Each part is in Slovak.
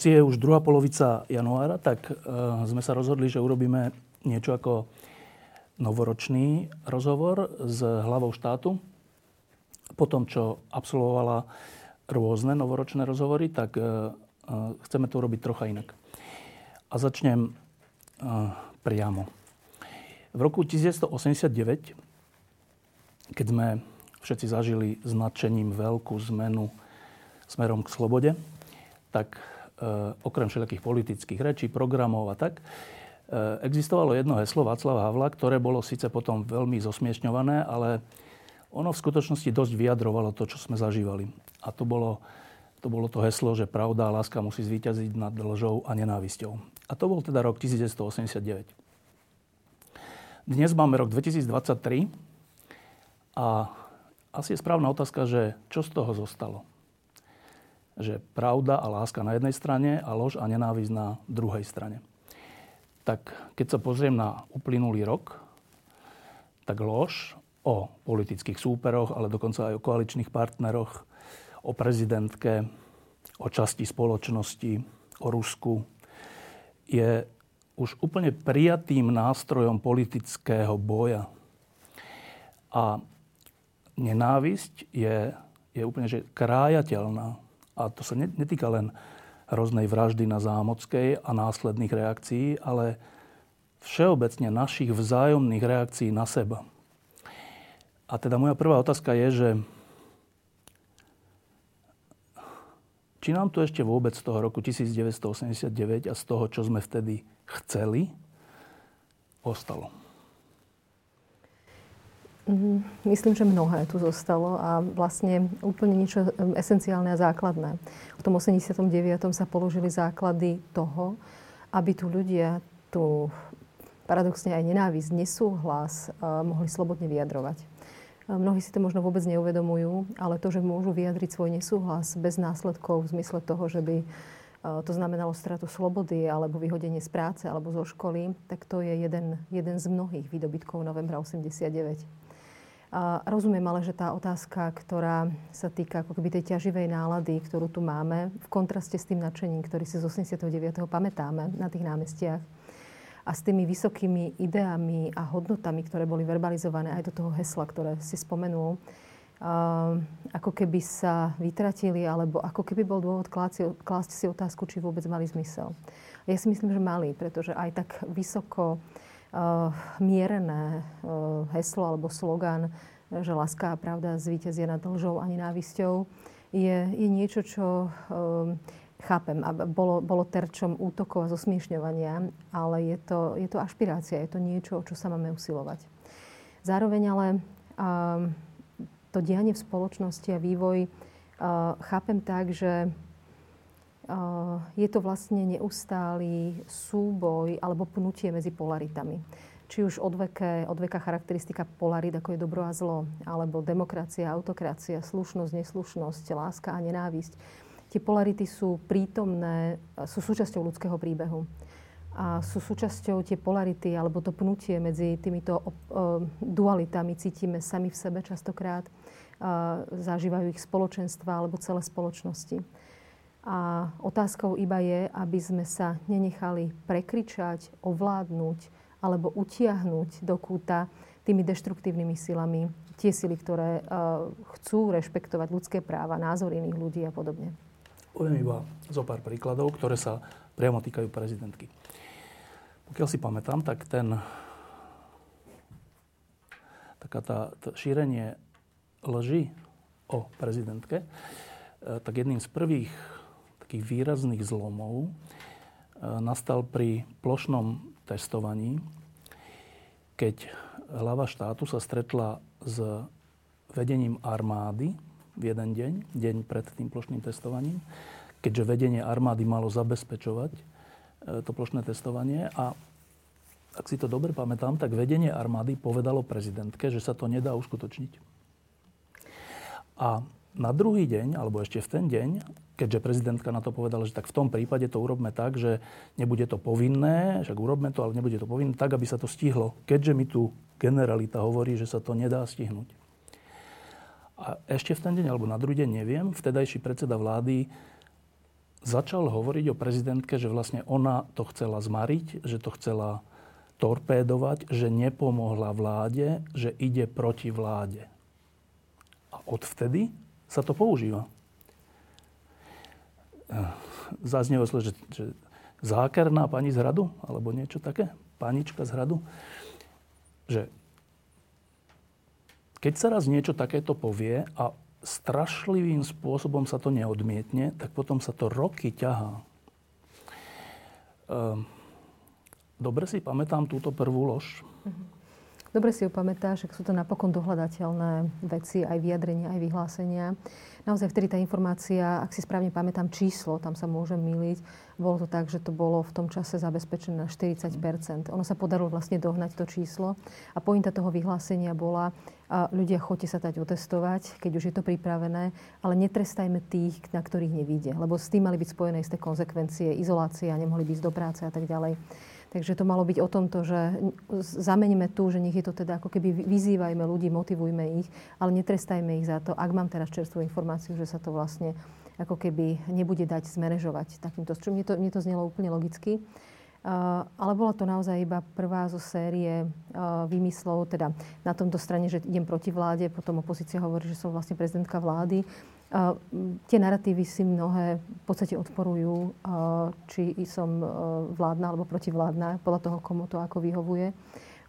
Hoci je už druhá polovica januára, tak uh, sme sa rozhodli, že urobíme niečo ako novoročný rozhovor s hlavou štátu. Po tom, čo absolvovala rôzne novoročné rozhovory, tak uh, uh, chceme to urobiť trocha inak. A začnem priamo. V roku 1989, keď sme všetci zažili s nadšením veľkú zmenu smerom k slobode, tak okrem všetkých politických rečí, programov a tak, eh, existovalo jedno heslo Václava Havla, ktoré bolo síce potom veľmi zosmiešňované, ale ono v skutočnosti dosť vyjadrovalo to, čo sme zažívali. A to bolo to, bolo to heslo, že pravda a láska musí zvíťaziť nad lžou a nenávisťou. A to bol teda rok 1989. Dnes máme rok 2023 a asi je správna otázka, že čo z toho zostalo že pravda a láska na jednej strane a lož a nenávisť na druhej strane. Tak keď sa pozriem na uplynulý rok, tak lož o politických súperoch, ale dokonca aj o koaličných partneroch, o prezidentke, o časti spoločnosti, o Rusku, je už úplne prijatým nástrojom politického boja. A nenávisť je, je úplne že krájateľná a to sa netýka len hroznej vraždy na Zámockej a následných reakcií, ale všeobecne našich vzájomných reakcií na seba. A teda moja prvá otázka je, že či nám tu ešte vôbec z toho roku 1989 a z toho, čo sme vtedy chceli, ostalo. Mhm, myslím, že mnohé tu zostalo a vlastne úplne niečo esenciálne a základné. V tom 89. sa položili základy toho, aby tu ľudia tu paradoxne aj nenávisť, nesúhlas mohli slobodne vyjadrovať. Mnohí si to možno vôbec neuvedomujú, ale to, že môžu vyjadriť svoj nesúhlas bez následkov v zmysle toho, že by to znamenalo stratu slobody alebo vyhodenie z práce alebo zo školy, tak to je jeden, jeden z mnohých výdobytkov novembra 89. A rozumiem ale, že tá otázka, ktorá sa týka ako keby tej ťaživej nálady, ktorú tu máme, v kontraste s tým nadšením, ktorý si z 89. pamätáme na tých námestiach, a s tými vysokými ideami a hodnotami, ktoré boli verbalizované aj do toho hesla, ktoré si spomenul, ako keby sa vytratili, alebo ako keby bol dôvod klásť si otázku, či vôbec mali zmysel. Ja si myslím, že mali, pretože aj tak vysoko uh, mierené uh, heslo alebo slogan, že láska a pravda zvíťazia nad lžou a nenávisťou, je, je niečo, čo uh, chápem a bolo, bolo terčom útokov a zosmiešňovania, ale je to, je to ašpirácia, je to niečo, o čo sa máme usilovať. Zároveň ale to dianie v spoločnosti a vývoj chápem tak, že je to vlastne neustály súboj alebo pnutie medzi polaritami. Či už odveké, odveká charakteristika polarit, ako je dobro a zlo, alebo demokracia, autokracia, slušnosť, neslušnosť, láska a nenávisť. Tie polarity sú prítomné, sú súčasťou ľudského príbehu. A sú súčasťou tie polarity, alebo to pnutie medzi týmito dualitami cítime sami v sebe častokrát. Zažívajú ich spoločenstva alebo celé spoločnosti. A otázkou iba je, aby sme sa nenechali prekričať, ovládnuť alebo utiahnuť do kúta tými deštruktívnymi silami tie sily, ktoré uh, chcú rešpektovať ľudské práva, názor iných ľudí a podobne. Poviem iba zo pár príkladov, ktoré sa priamo týkajú prezidentky. Pokiaľ si pamätám, tak ten taká tá, tá šírenie lži o prezidentke, eh, tak jedným z prvých takých výrazných zlomov e, nastal pri plošnom testovaní, keď hlava štátu sa stretla s vedením armády v jeden deň, deň pred tým plošným testovaním, keďže vedenie armády malo zabezpečovať e, to plošné testovanie a ak si to dobre pamätám, tak vedenie armády povedalo prezidentke, že sa to nedá uskutočniť. A na druhý deň, alebo ešte v ten deň, keďže prezidentka na to povedala, že tak v tom prípade to urobme tak, že nebude to povinné, však urobme to, ale nebude to povinné, tak, aby sa to stihlo. Keďže mi tu generalita hovorí, že sa to nedá stihnúť. A ešte v ten deň, alebo na druhý deň, neviem, vtedajší predseda vlády začal hovoriť o prezidentke, že vlastne ona to chcela zmariť, že to chcela torpédovať, že nepomohla vláde, že ide proti vláde. A odvtedy sa to používa. Zaznelo sa, že, že zákerná pani z hradu, alebo niečo také, panička z hradu, že keď sa raz niečo takéto povie a strašlivým spôsobom sa to neodmietne, tak potom sa to roky ťahá. Ehm, dobre si pamätám túto prvú lož. Mm-hmm. Dobre si ju pamätáš, že sú to napokon dohľadateľné veci, aj vyjadrenia, aj vyhlásenia. Naozaj vtedy tá informácia, ak si správne pamätám číslo, tam sa môžem miliť, bolo to tak, že to bolo v tom čase zabezpečené na 40% Ono sa podarilo vlastne dohnať to číslo a pointa toho vyhlásenia bola, a ľudia choďte sa dať otestovať, keď už je to pripravené, ale netrestajme tých, na ktorých nevíde, lebo s tým mali byť spojené isté konsekvencie, izolácia, nemohli byť do práce a tak ďalej. Takže to malo byť o tomto, že zameníme tu, že nech je to teda ako keby vyzývajme ľudí, motivujme ich, ale netrestajme ich za to, ak mám teraz čerstvú informáciu, že sa to vlastne ako keby nebude dať zmanéžovať takýmto. Čo mne to, mne to znelo úplne logicky. Uh, ale bola to naozaj iba prvá zo série uh, výmyslov, teda na tomto strane, že idem proti vláde, potom opozícia hovorí, že som vlastne prezidentka vlády tie narratívy si mnohé v podstate odporujú, či som e, vládna alebo protivládna, podľa toho, komu to ako vyhovuje.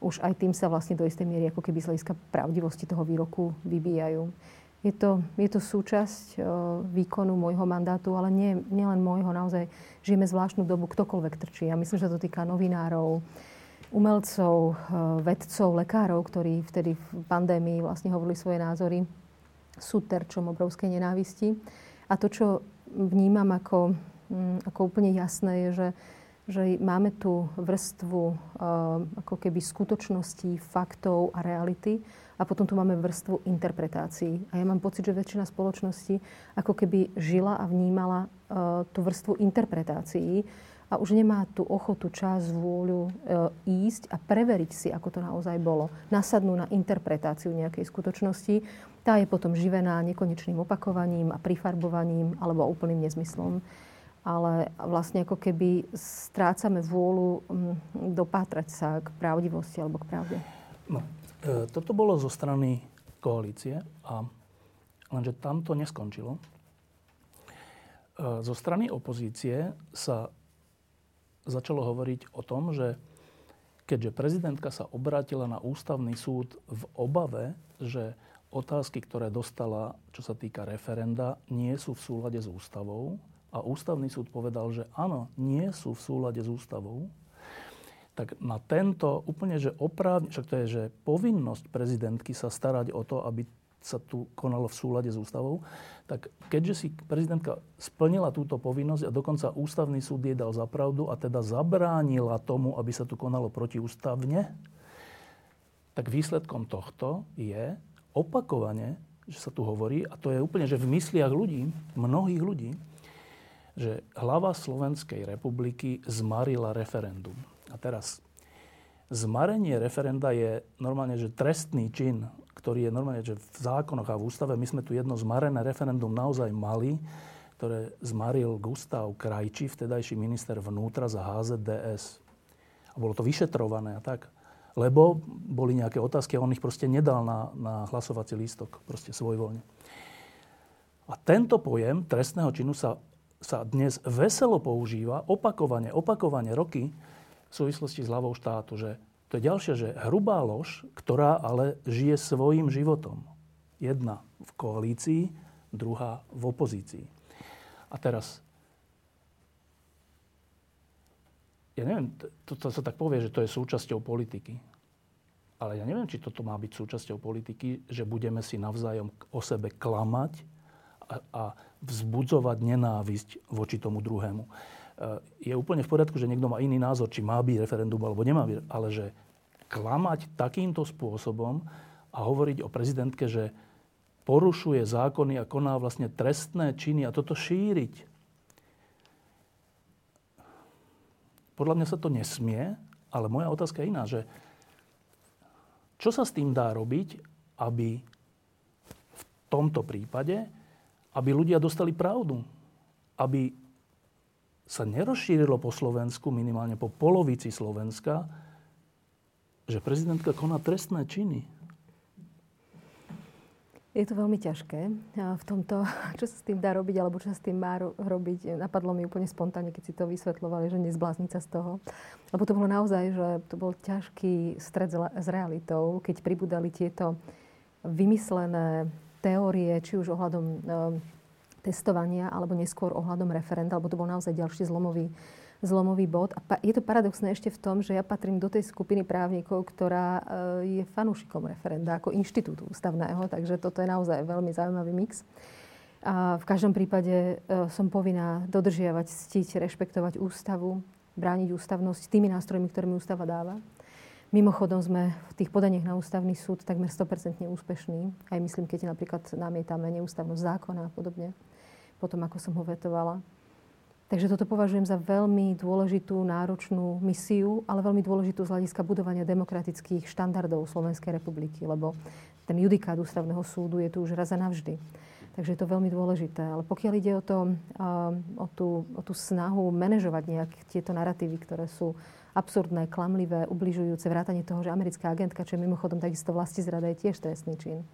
Už aj tým sa vlastne do istej miery ako keby z hľadiska pravdivosti toho výroku vybíjajú. Je to, je to súčasť uh, výkonu môjho mandátu, ale nie, len môjho. Naozaj žijeme zvláštnu dobu, ktokoľvek trčí. Ja myslím, že to týka novinárov, umelcov, uh, vedcov, lekárov, ktorí vtedy v pandémii vlastne hovorili svoje názory sú terčom obrovskej nenávisti. A to, čo vnímam ako, mm, ako úplne jasné, je, že, že máme tu vrstvu uh, ako keby skutočností, faktov a reality a potom tu máme vrstvu interpretácií. A ja mám pocit, že väčšina spoločnosti ako keby žila a vnímala uh, tú vrstvu interpretácií a už nemá tú ochotu, čas, vôľu e, ísť a preveriť si, ako to naozaj bolo. Nasadnú na interpretáciu nejakej skutočnosti. Tá je potom živená nekonečným opakovaním a prifarbovaním alebo úplným nezmyslom. Ale vlastne ako keby strácame vôľu m, dopátrať sa k pravdivosti alebo k pravde. No, e, toto bolo zo strany koalície a lenže tam to neskončilo. E, zo strany opozície sa začalo hovoriť o tom, že keďže prezidentka sa obrátila na ústavný súd v obave, že otázky, ktoré dostala, čo sa týka referenda, nie sú v súlade s ústavou, a ústavný súd povedal, že áno, nie sú v súlade s ústavou, tak na tento úplne, že oprávne, však to je, že povinnosť prezidentky sa starať o to, aby sa tu konalo v súlade s ústavou, tak keďže si prezidentka splnila túto povinnosť a dokonca ústavný súd jej dal zapravdu a teda zabránila tomu, aby sa tu konalo protiústavne, tak výsledkom tohto je opakovane, že sa tu hovorí, a to je úplne, že v mysliach ľudí, mnohých ľudí, že hlava Slovenskej republiky zmarila referendum. A teraz, zmarenie referenda je normálne, že trestný čin ktorý je normálne, že v zákonoch a v ústave, my sme tu jedno zmarené referendum naozaj mali, ktoré zmaril Gustav Krajči, vtedajší minister vnútra za HZDS. A bolo to vyšetrované a tak. Lebo boli nejaké otázky a on ich proste nedal na, na hlasovací lístok, proste svojvoľne. A tento pojem trestného činu sa, sa dnes veselo používa, opakovane, opakovane roky, v súvislosti s hlavou štátu, že to je ďalšia, že hrubá lož, ktorá ale žije svojim životom. Jedna v koalícii, druhá v opozícii. A teraz, ja neviem, to, to sa tak povie, že to je súčasťou politiky. Ale ja neviem, či toto má byť súčasťou politiky, že budeme si navzájom o sebe klamať a, a vzbudzovať nenávisť voči tomu druhému. E, je úplne v poriadku, že niekto má iný názor, či má byť referendum alebo nemá byť, ale že klamať takýmto spôsobom a hovoriť o prezidentke, že porušuje zákony a koná vlastne trestné činy a toto šíriť. Podľa mňa sa to nesmie, ale moja otázka je iná, že čo sa s tým dá robiť, aby v tomto prípade, aby ľudia dostali pravdu, aby sa nerozšírilo po Slovensku, minimálne po polovici Slovenska, že prezidentka koná trestné činy. Je to veľmi ťažké v tomto, čo sa s tým dá robiť, alebo čo sa s tým má robiť. Napadlo mi úplne spontánne, keď si to vysvetľovali, že nezblázniť sa z toho. Lebo to bolo naozaj, že to bol ťažký stred s realitou, keď pribudali tieto vymyslené teórie, či už ohľadom testovania, alebo neskôr ohľadom referenda, alebo to bol naozaj ďalší zlomový zlomový bod. A je to paradoxné ešte v tom, že ja patrím do tej skupiny právnikov, ktorá e, je fanúšikom referenda ako inštitútu ústavného, takže toto je naozaj veľmi zaujímavý mix. A v každom prípade e, som povinná dodržiavať, ctiť, rešpektovať ústavu, brániť ústavnosť tými nástrojmi, ktorými ústava dáva. Mimochodom sme v tých podaniach na ústavný súd takmer 100% úspešní. Aj myslím, keď napríklad namietame neústavnosť zákona a podobne, potom ako som ho vetovala. Takže toto považujem za veľmi dôležitú, náročnú misiu, ale veľmi dôležitú z hľadiska budovania demokratických štandardov Slovenskej republiky, lebo ten judikát ústavného súdu je tu už raz a navždy. Takže je to veľmi dôležité. Ale pokiaľ ide o, to, o, tú, o tú snahu manažovať nejak tieto narratívy, ktoré sú absurdné, klamlivé, ubližujúce, vrátanie toho, že americká agentka, čo je mimochodom takisto vlasti zrada, je tiež trestný čin.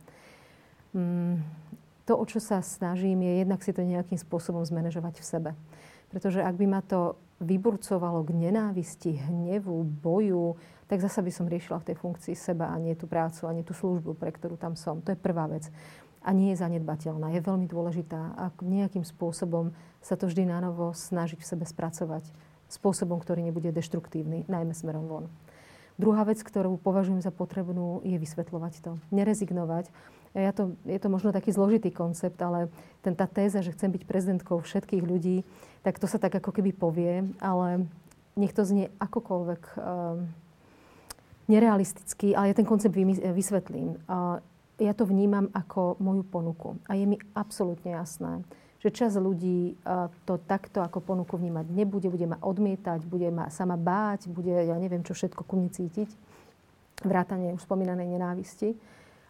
To, o čo sa snažím, je jednak si to nejakým spôsobom zmanéžovať v sebe. Pretože ak by ma to vyburcovalo k nenávisti, hnevu, boju, tak zasa by som riešila v tej funkcii seba a nie tú prácu, a nie tú službu, pre ktorú tam som. To je prvá vec. A nie je zanedbateľná, je veľmi dôležitá. A nejakým spôsobom sa to vždy na snažiť v sebe spracovať. Spôsobom, ktorý nebude deštruktívny, najmä smerom von. Druhá vec, ktorú považujem za potrebnú, je vysvetľovať to. Nerezignovať ja to, je to možno taký zložitý koncept, ale ten, tá téza, že chcem byť prezidentkou všetkých ľudí, tak to sa tak ako keby povie, ale nech to znie akokoľvek uh, nerealistický, ale ja ten koncept vysvetlím. Uh, ja to vnímam ako moju ponuku. A je mi absolútne jasné, že čas ľudí uh, to takto ako ponuku vnímať nebude, bude ma odmietať, bude ma sama báť, bude, ja neviem, čo všetko ku mne cítiť. Vrátanie už spomínanej nenávisti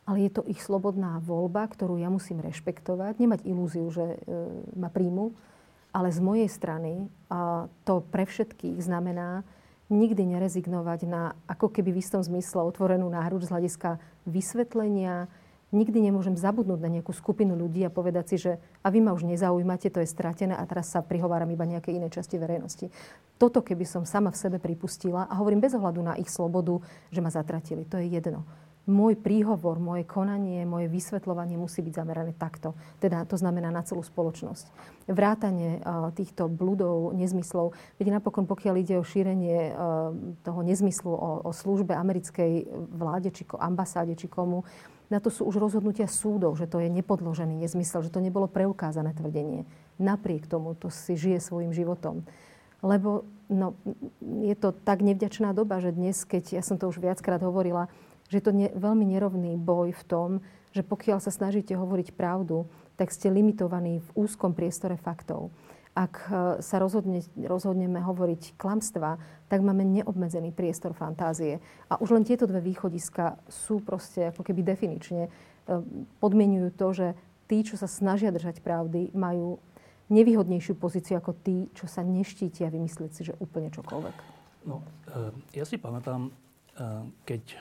ale je to ich slobodná voľba, ktorú ja musím rešpektovať, nemať ilúziu, že e, ma príjmu, ale z mojej strany a to pre všetkých znamená nikdy nerezignovať na ako keby v istom zmysle otvorenú náhruč z hľadiska vysvetlenia. Nikdy nemôžem zabudnúť na nejakú skupinu ľudí a povedať si, že a vy ma už nezaujímate, to je stratené a teraz sa prihováram iba nejaké iné časti verejnosti. Toto keby som sama v sebe pripustila a hovorím bez ohľadu na ich slobodu, že ma zatratili, to je jedno môj príhovor, moje konanie, moje vysvetľovanie musí byť zamerané takto. Teda to znamená na celú spoločnosť. Vrátanie uh, týchto bludov, nezmyslov. Veď napokon, pokiaľ ide o šírenie uh, toho nezmyslu o, o službe americkej vláde, či ambasáde, či komu, na to sú už rozhodnutia súdov, že to je nepodložený nezmysel, že to nebolo preukázané tvrdenie. Napriek tomu to si žije svojim životom. Lebo no, je to tak nevďačná doba, že dnes, keď, ja som to už viackrát hovorila, že je to ne, veľmi nerovný boj v tom, že pokiaľ sa snažíte hovoriť pravdu, tak ste limitovaní v úzkom priestore faktov. Ak e, sa rozhodne, rozhodneme hovoriť klamstva, tak máme neobmedzený priestor fantázie. A už len tieto dve východiska sú proste ako keby definične e, podmienujú to, že tí, čo sa snažia držať pravdy, majú nevýhodnejšiu pozíciu ako tí, čo sa neštítia vymyslieť si, že úplne čokoľvek. No, e, ja si pamätám, keď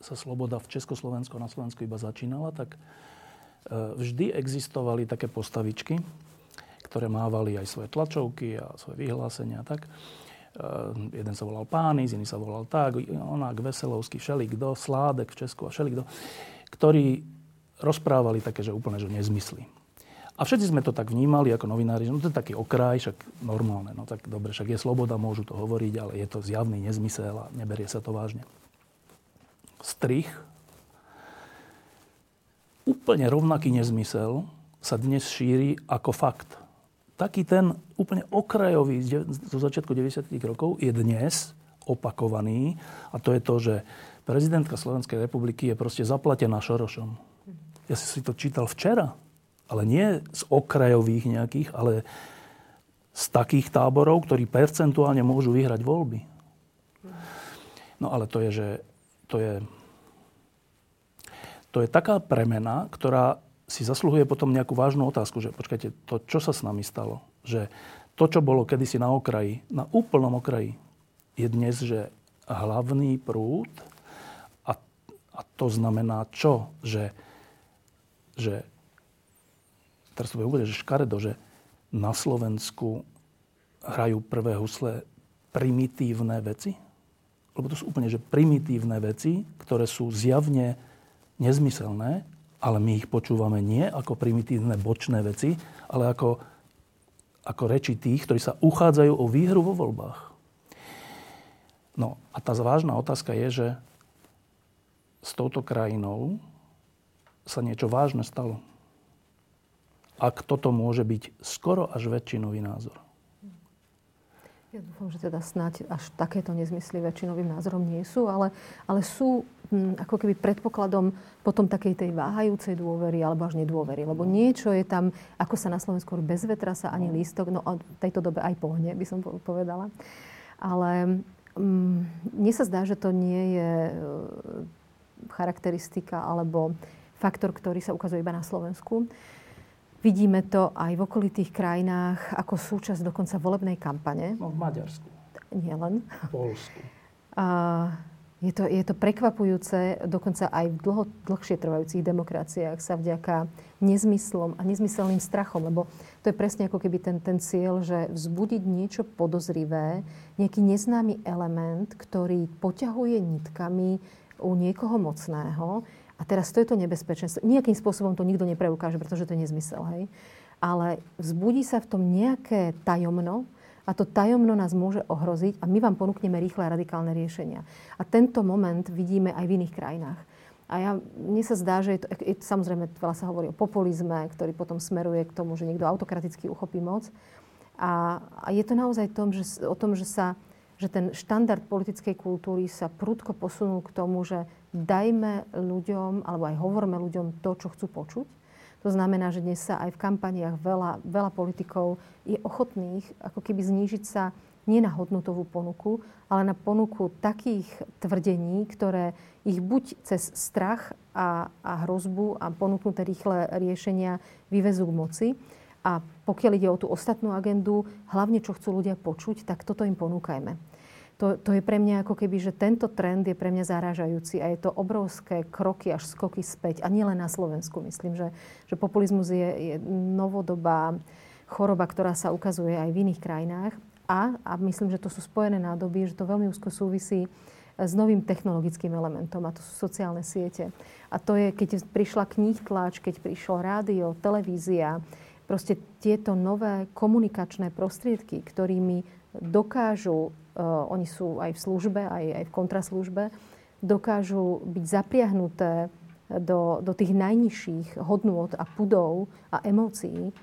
sa sloboda v Československu na Slovensku iba začínala, tak e, vždy existovali také postavičky, ktoré mávali aj svoje tlačovky a svoje vyhlásenia. Tak. E, jeden sa volal Pánis, iný sa volal tak, onak, Veselovský, všelikdo, Sládek v Česku a všelikdo, ktorí rozprávali také, že úplne že nezmysly. A všetci sme to tak vnímali ako novinári, že no to je taký okraj, však normálne, no tak dobre, však je sloboda, môžu to hovoriť, ale je to zjavný nezmysel a neberie sa to vážne strich, úplne rovnaký nezmysel sa dnes šíri ako fakt. Taký ten úplne okrajový zo začiatku 90. rokov je dnes opakovaný a to je to, že prezidentka Slovenskej republiky je proste zaplatená Šorošom. Ja si to čítal včera, ale nie z okrajových nejakých, ale z takých táborov, ktorí percentuálne môžu vyhrať voľby. No ale to je, že to je, to je taká premena, ktorá si zasluhuje potom nejakú vážnu otázku, že počkajte, to čo sa s nami stalo? Že to, čo bolo kedysi na okraji, na úplnom okraji, je dnes, že hlavný prúd a, a to znamená čo? Že, že teraz to bude že škaredo, že na Slovensku hrajú prvé husle primitívne veci? Lebo to sú úplne že primitívne veci, ktoré sú zjavne nezmyselné ale my ich počúvame nie ako primitívne bočné veci, ale ako, ako reči tých, ktorí sa uchádzajú o výhru vo voľbách. No a tá vážna otázka je, že s touto krajinou sa niečo vážne stalo. Ak toto môže byť skoro až väčšinový názor. Ja dúfam, že teda snáď až takéto nezmysly väčšinovým názorom nie sú, ale, ale sú hm, ako keby predpokladom potom takej tej váhajúcej dôvery alebo až nedôvery. Lebo niečo je tam, ako sa na Slovensku bez vetra sa ani lístok, no a v tejto dobe aj pohne, by som povedala. Ale hm, mne sa zdá, že to nie je e, charakteristika alebo faktor, ktorý sa ukazuje iba na Slovensku. Vidíme to aj v okolitých krajinách ako súčasť dokonca volebnej kampane. No v Maďarsku. Nie len. V Polsku. A je to, je to prekvapujúce, dokonca aj v dlho, dlhšie trvajúcich demokraciách sa vďaka nezmyslom a nezmyselným strachom, lebo to je presne ako keby ten, ten cieľ, že vzbudiť niečo podozrivé, nejaký neznámy element, ktorý poťahuje nitkami u niekoho mocného a teraz to je to nebezpečenstvo. Nejakým spôsobom to nikto nepreukáže, pretože to je nezmysel, hej. Ale vzbudí sa v tom nejaké tajomno, a to tajomno nás môže ohroziť a my vám ponúkneme rýchle a radikálne riešenia. A tento moment vidíme aj v iných krajinách. A ja, mne sa zdá, že je to, je, samozrejme veľa sa hovorí o populizme, ktorý potom smeruje k tomu, že niekto autokraticky uchopí moc. A, a je to naozaj tom, že, o tom, že, sa, že ten štandard politickej kultúry sa prudko posunul k tomu, že dajme ľuďom, alebo aj hovorme ľuďom to, čo chcú počuť. To znamená, že dnes sa aj v kampaniách veľa, veľa politikov je ochotných ako keby znížiť sa nie na hodnotovú ponuku, ale na ponuku takých tvrdení, ktoré ich buď cez strach a, a hrozbu a ponúknuté rýchle riešenia vyvezú k moci. A pokiaľ ide o tú ostatnú agendu, hlavne čo chcú ľudia počuť, tak toto im ponúkajme to, to je pre mňa ako keby, že tento trend je pre mňa zarážajúci a je to obrovské kroky až skoky späť. A nielen na Slovensku. Myslím, že, že populizmus je, je novodobá choroba, ktorá sa ukazuje aj v iných krajinách. A, a myslím, že to sú spojené nádoby, že to veľmi úzko súvisí s novým technologickým elementom a to sú sociálne siete. A to je, keď prišla kníh tlač, keď prišlo rádio, televízia, proste tieto nové komunikačné prostriedky, ktorými dokážu uh, oni sú aj v službe, aj, aj v kontraslužbe, dokážu byť zapriahnuté do, do tých najnižších hodnôt a pudov a emócií,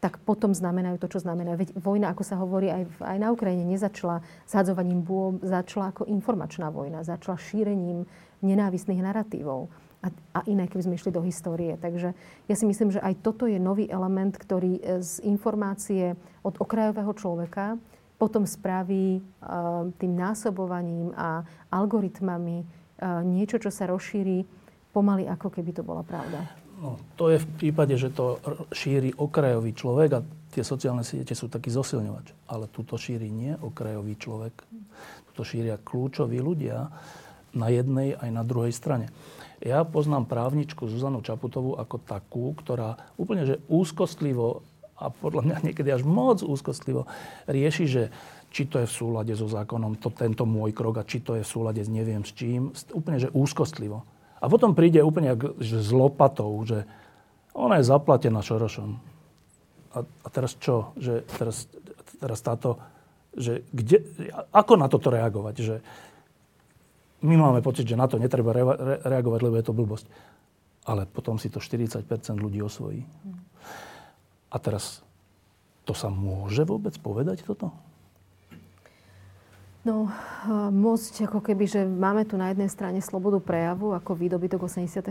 tak potom znamenajú to, čo znamenajú. Veď vojna, ako sa hovorí aj, v, aj na Ukrajine, nezačala zhadzovaním bôb, začala ako informačná vojna, začala šírením nenávistných narratívov a, a iné, keby sme išli do histórie. Takže ja si myslím, že aj toto je nový element, ktorý z informácie od okrajového človeka potom spraví eh, tým násobovaním a algoritmami eh, niečo, čo sa rozšíri pomaly, ako keby to bola pravda. No, to je v prípade, že to šíri okrajový človek a tie sociálne siete sú taký zosilňovač. Ale túto šíri nie okrajový človek. Tuto šíria kľúčoví ľudia na jednej aj na druhej strane. Ja poznám právničku Zuzanu Čaputovú ako takú, ktorá úplne že úzkostlivo a podľa mňa niekedy až moc úzkostlivo rieši, že či to je v súlade so zákonom, to, tento môj krok a či to je v súlade s neviem s čím. Úplne, že úzkostlivo. A potom príde úplne že s lopatou, že ona je zaplatená Šorošom. A, a teraz čo? Že teraz, teraz táto, že kde, ako na toto reagovať? Že my máme pocit, že na to netreba re, re, reagovať, lebo je to blbosť. Ale potom si to 40% ľudí osvojí. A teraz, to sa môže vôbec povedať toto? No, môcť ako keby, že máme tu na jednej strane slobodu prejavu ako výdobytok 89.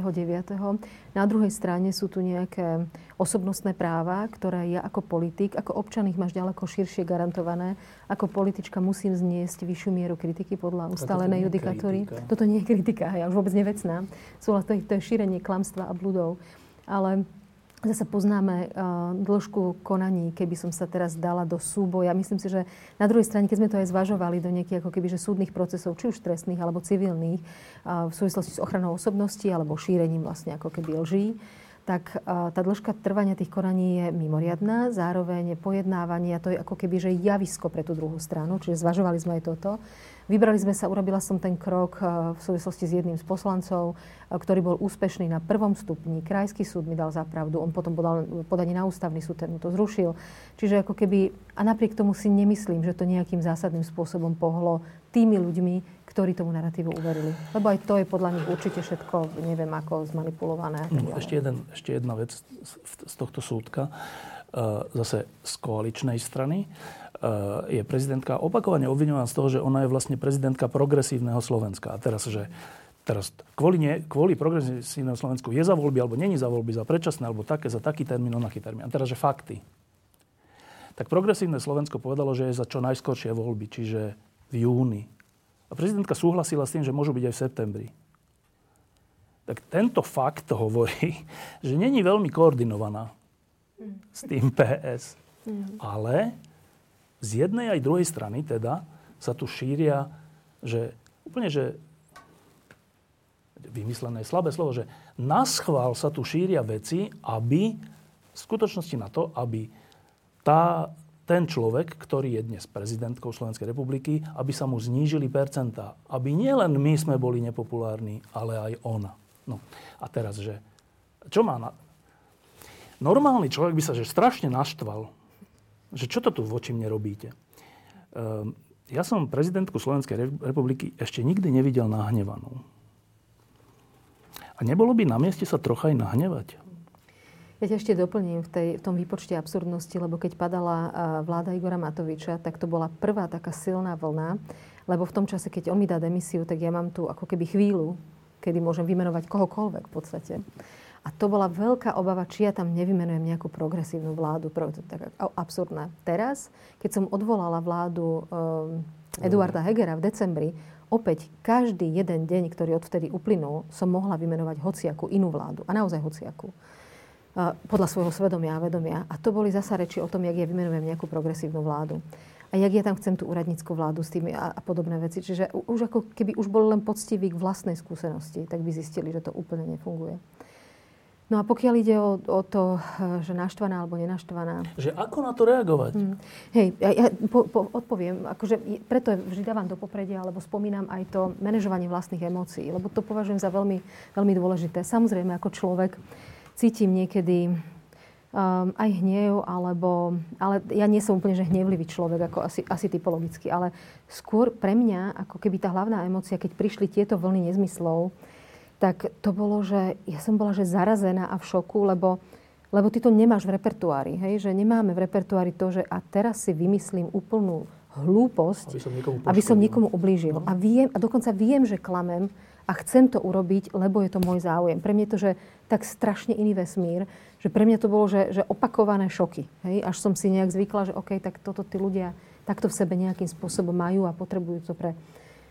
Na druhej strane sú tu nejaké osobnostné práva, ktoré ja ako politik, ako občan ich máš ďaleko širšie garantované. Ako politička musím zniesť vyššiu mieru kritiky podľa ustálenej judikatúry. Toto nie je kritika, ja už vôbec nevecná. Sú to, to je šírenie klamstva a bludov. Ale Zase poznáme uh, dĺžku konaní, keby som sa teraz dala do súboja. Myslím si, že na druhej strane, keď sme to aj zvažovali do nejakých ako keby, že súdnych procesov, či už trestných alebo civilných, uh, v súvislosti s ochranou osobnosti alebo šírením vlastne ako keby lží, tak uh, tá dĺžka trvania tých konaní je mimoriadná, zároveň pojednávanie, to je ako keby, že javisko pre tú druhú stranu, čiže zvažovali sme aj toto. Vybrali sme sa, urobila som ten krok eh, v súvislosti s jedným z poslancov, eh, ktorý bol úspešný na prvom stupni. Krajský súd mi dal zapravdu, on potom podal podanie na ústavný súd, ten mu to zrušil. Čiže ako keby, a napriek tomu si nemyslím, že to nejakým zásadným spôsobom pohlo tými ľuďmi, ktorí tomu narratívu uverili. Lebo aj to je podľa nich určite všetko, neviem ako, zmanipulované. No, ešte, jeden, ešte jedna vec z tohto súdka, eh, zase z koaličnej strany. Eh, je prezidentka opakovane obviňovaná z toho, že ona je vlastne prezidentka progresívneho Slovenska. A teraz, že teraz kvôli, nie, kvôli progresívneho Slovensku je za voľby, alebo není za voľby, za predčasné, alebo také, za taký termín, onaký termín. A teraz, že fakty. Tak progresívne Slovensko povedalo, že je za čo najskoršie voľby, čiže v júni. A prezidentka súhlasila s tým, že môžu byť aj v septembri. Tak tento fakt hovorí, že není veľmi koordinovaná s tým PS. Mm. Ale z jednej aj druhej strany teda sa tu šíria, že úplne, že vymyslené slabé slovo, že na schvál sa tu šíria veci, aby v skutočnosti na to, aby tá, ten človek, ktorý je dnes prezidentkou Slovenskej republiky, aby sa mu znížili percentá. Aby nielen my sme boli nepopulárni, ale aj ona. No a teraz, že čo má na... Normálny človek by sa že strašne naštval, že čo to tu voči mne robíte? Ehm, ja som prezidentku Slovenskej republiky ešte nikdy nevidel nahnevanú. A nebolo by na mieste sa trocha aj nahnevať? Ja ťa ešte doplním v, tej, v tom výpočte absurdnosti, lebo keď padala vláda Igora Matoviča, tak to bola prvá taká silná vlna, lebo v tom čase, keď on mi dá demisiu, tak ja mám tu ako keby chvíľu, kedy môžem vymenovať kohokoľvek v podstate. A to bola veľká obava, či ja tam nevymenujem nejakú progresívnu vládu. Tak absurdné. Teraz, keď som odvolala vládu um, Eduarda Hegera v decembri, opäť každý jeden deň, ktorý odvtedy uplynul, som mohla vymenovať hociakú inú vládu. A naozaj hociakú. Uh, podľa svojho svedomia a vedomia. A to boli zasa reči o tom, jak ja vymenujem nejakú progresívnu vládu. A jak ja tam chcem tú úradnícku vládu s tými a, a podobné veci. Čiže už ako keby už bol len poctivý k vlastnej skúsenosti, tak by zistili, že to úplne nefunguje. No a pokiaľ ide o, o to, eh, že naštvaná alebo nenaštvaná. Že ako na to reagovať? Hmm. Hej, ja, ja po, po, odpoviem. Akože preto vždy dávam do popredia, alebo spomínam aj to manažovanie vlastných emócií, lebo to považujem za veľmi, veľmi dôležité. Samozrejme, ako človek cítim niekedy um, aj hnev, alebo, ale ja nie som úplne že hnevlivý človek, ako asi, asi typologicky, ale skôr pre mňa, ako keby tá hlavná emócia, keď prišli tieto vlny nezmyslov, tak to bolo, že ja som bola že zarazená a v šoku, lebo, lebo ty to nemáš v repertoári. Hej? Že nemáme v repertoári to, že a teraz si vymyslím úplnú hlúposť, aby som nikomu, aby som nikomu ublížil. No. A, viem, a dokonca viem, že klamem a chcem to urobiť, lebo je to môj záujem. Pre mňa je to, že tak strašne iný vesmír, že pre mňa to bolo, že, že opakované šoky. Hej? Až som si nejak zvykla, že OK, tak toto tí ľudia takto v sebe nejakým spôsobom majú a potrebujú to pre,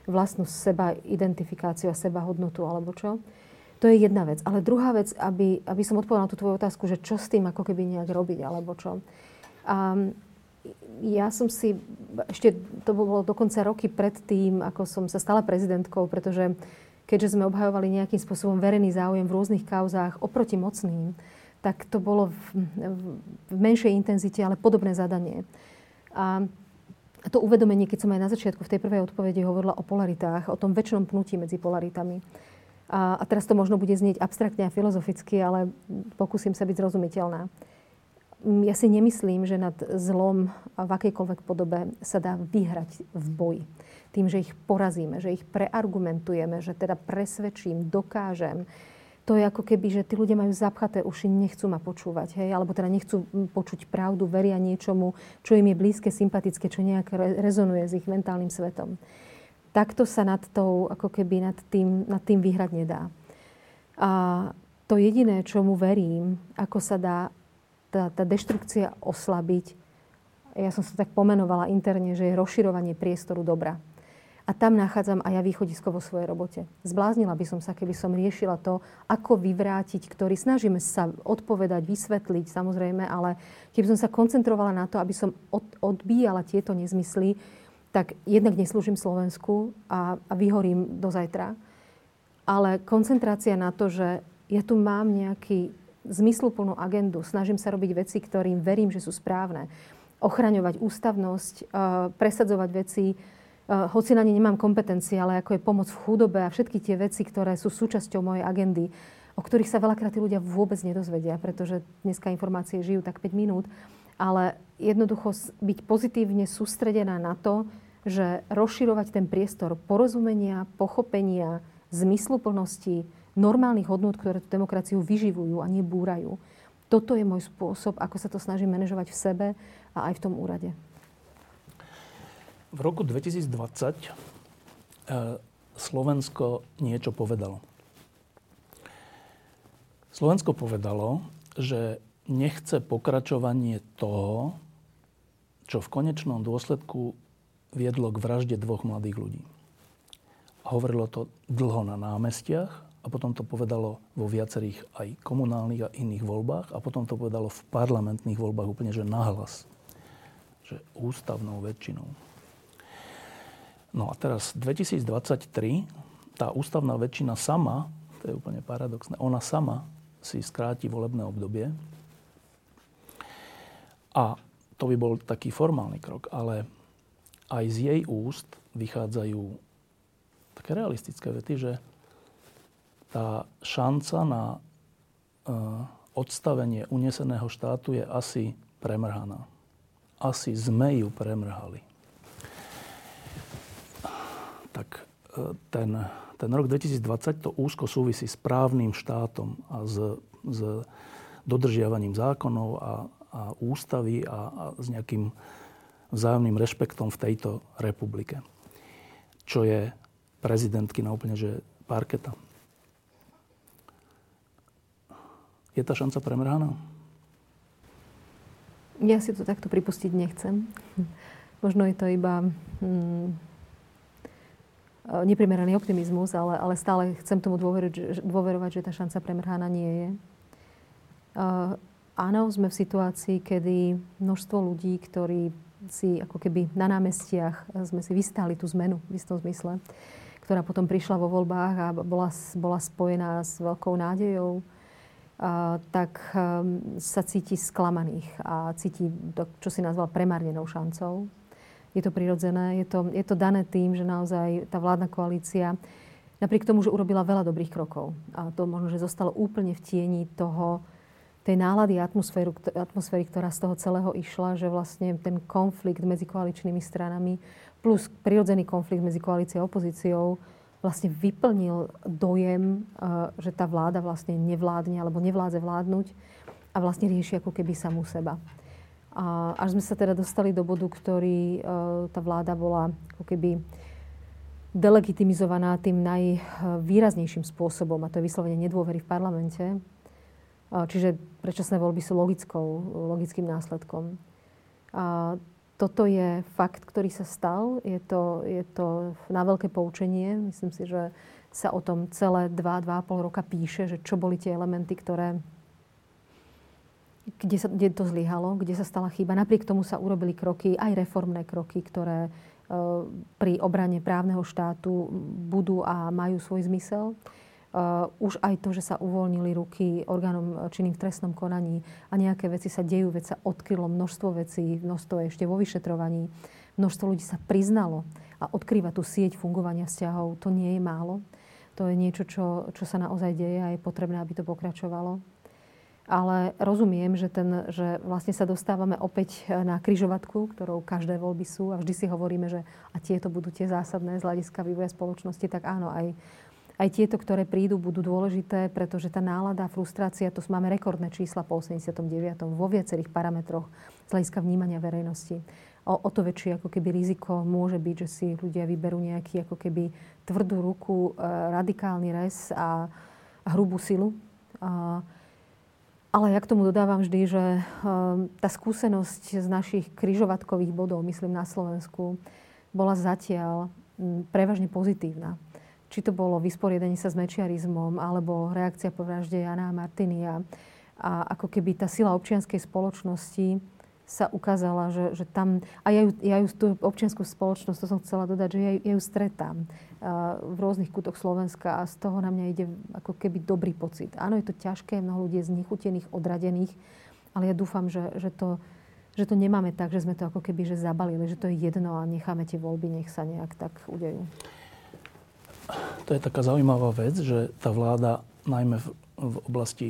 vlastnú seba identifikáciu a seba hodnotu alebo čo. To je jedna vec. Ale druhá vec, aby, aby som odpovedala na tú tvoju otázku, že čo s tým ako keby nejak robiť alebo čo. A ja som si, ešte to bolo dokonca roky pred tým, ako som sa stala prezidentkou, pretože keďže sme obhajovali nejakým spôsobom verejný záujem v rôznych kauzách oproti mocným, tak to bolo v, v menšej intenzite, ale podobné zadanie. A to uvedomenie, keď som aj na začiatku v tej prvej odpovedi hovorila o polaritách, o tom väčšnom pnutí medzi polaritami. A, a teraz to možno bude znieť abstraktne a filozoficky, ale pokúsim sa byť zrozumiteľná. Ja si nemyslím, že nad zlom v akejkoľvek podobe sa dá vyhrať v boji. Tým, že ich porazíme, že ich preargumentujeme, že teda presvedčím, dokážem. To je ako keby, že tí ľudia majú zapchaté uši, nechcú ma počúvať, hej, alebo teda nechcú počuť pravdu, veria niečomu, čo im je blízke, sympatické, čo nejak rezonuje s ich mentálnym svetom. Takto sa nad, tou, ako keby nad, tým, nad tým vyhrať nedá. A to jediné, čomu verím, ako sa dá tá, tá deštrukcia oslabiť, ja som sa tak pomenovala interne, že je rozširovanie priestoru dobra. A tam nachádzam aj ja východisko vo svojej robote. Zbláznila by som sa, keby som riešila to, ako vyvrátiť, ktorý snažíme sa odpovedať, vysvetliť samozrejme, ale keby som sa koncentrovala na to, aby som od, odbíjala tieto nezmysly, tak jednak neslúžim Slovensku a, a vyhorím do zajtra. Ale koncentrácia na to, že ja tu mám nejaký zmysluplnú agendu, snažím sa robiť veci, ktorým verím, že sú správne, ochraňovať ústavnosť, eh, presadzovať veci, hoci na ne nemám kompetencie, ale ako je pomoc v chudobe a všetky tie veci, ktoré sú súčasťou mojej agendy, o ktorých sa veľakrát tí ľudia vôbec nedozvedia, pretože dneska informácie žijú tak 5 minút, ale jednoducho byť pozitívne sústredená na to, že rozširovať ten priestor porozumenia, pochopenia, zmysluplnosti, normálnych hodnôt, ktoré tú demokraciu vyživujú a nebúrajú. Toto je môj spôsob, ako sa to snažím manažovať v sebe a aj v tom úrade. V roku 2020 e, Slovensko niečo povedalo. Slovensko povedalo, že nechce pokračovanie toho, čo v konečnom dôsledku viedlo k vražde dvoch mladých ľudí. Hovorilo to dlho na námestiach a potom to povedalo vo viacerých aj komunálnych a iných voľbách a potom to povedalo v parlamentných voľbách úplne, že nahlas. Že ústavnou väčšinou. No a teraz 2023, tá ústavná väčšina sama, to je úplne paradoxné, ona sama si skráti volebné obdobie. A to by bol taký formálny krok, ale aj z jej úst vychádzajú také realistické vety, že tá šanca na uh, odstavenie uneseného štátu je asi premrhaná. Asi sme ju premrhali tak e, ten, ten rok 2020 to úzko súvisí s právnym štátom a s, s dodržiavaním zákonov a, a ústavy a, a s nejakým vzájomným rešpektom v tejto republike. Čo je prezidentky na úplne, že parketa. Je tá šanca premrhaná? Ja si to takto pripustiť nechcem. Možno je to iba hmm, neprimeraný optimizmus, ale, ale stále chcem tomu dôverovať, dôverovať, že tá šanca premrhaná nie je. Uh, áno, sme v situácii, kedy množstvo ľudí, ktorí si ako keby na námestiach sme si vystáli tú zmenu v istom zmysle, ktorá potom prišla vo voľbách a bola, bola spojená s veľkou nádejou, uh, tak um, sa cíti sklamaných a cíti to, čo si nazval premárnenou šancou je to prirodzené. Je to, je to dané tým, že naozaj tá vládna koalícia, napriek tomu, že urobila veľa dobrých krokov, a to možno, že zostalo úplne v tieni toho, tej nálady a atmosféru, atmosféry, ktorá z toho celého išla, že vlastne ten konflikt medzi koaličnými stranami plus prirodzený konflikt medzi koalíciou a opozíciou vlastne vyplnil dojem, eh, že tá vláda vlastne nevládne alebo nevládze vládnuť a vlastne rieši ako keby samú seba. Až sme sa teda dostali do bodu, ktorý e, tá vláda bola ako keby delegitimizovaná tým najvýraznejším spôsobom, a to je vyslovene nedôvery v parlamente. E, čiže predčasné voľby sú logickou, logickým následkom. A toto je fakt, ktorý sa stal. Je to, je to na veľké poučenie. Myslím si, že sa o tom celé 2-2,5 roka píše, že čo boli tie elementy, ktoré kde, sa, kde to zlyhalo, kde sa stala chyba. Napriek tomu sa urobili kroky, aj reformné kroky, ktoré e, pri obrane právneho štátu budú a majú svoj zmysel. Uh, už aj to, že sa uvoľnili ruky orgánom činným v trestnom konaní a nejaké veci sa dejú, veď sa odkrylo množstvo vecí, množstvo ešte vo vyšetrovaní, množstvo ľudí sa priznalo a odkrýva tú sieť fungovania vzťahov, to nie je málo. To je niečo, čo, čo sa naozaj deje a je potrebné, aby to pokračovalo ale rozumiem, že, ten, že vlastne sa dostávame opäť na kryžovatku, ktorou každé voľby sú a vždy si hovoríme, že a tieto budú tie zásadné z hľadiska vývoja spoločnosti, tak áno, aj, aj tieto, ktoré prídu, budú dôležité, pretože tá nálada, frustrácia, to máme rekordné čísla po 89. vo viacerých parametroch z hľadiska vnímania verejnosti. O, o to väčšie ako keby riziko môže byť, že si ľudia vyberú nejaký ako keby tvrdú ruku, e, radikálny res a, a hrubú silu. A, ale ja k tomu dodávam vždy, že e, tá skúsenosť z našich kryžovatkových bodov, myslím na Slovensku, bola zatiaľ prevažne pozitívna či to bolo vysporiadanie sa s mečiarizmom, alebo reakcia po vražde Jana a Martinia. A ako keby tá sila občianskej spoločnosti sa ukázala, že, že tam... A ja ju, ja ju tú občianskú spoločnosť, to som chcela dodať, že ja, ja ju stretám v rôznych kútoch Slovenska a z toho na mňa ide ako keby dobrý pocit. Áno, je to ťažké, mnoho ľudí je znechutených, odradených, ale ja dúfam, že, že, to, že to nemáme tak, že sme to ako keby že zabalili, že to je jedno a necháme tie voľby, nech sa nejak tak udejú to je taká zaujímavá vec, že tá vláda najmä v, v oblasti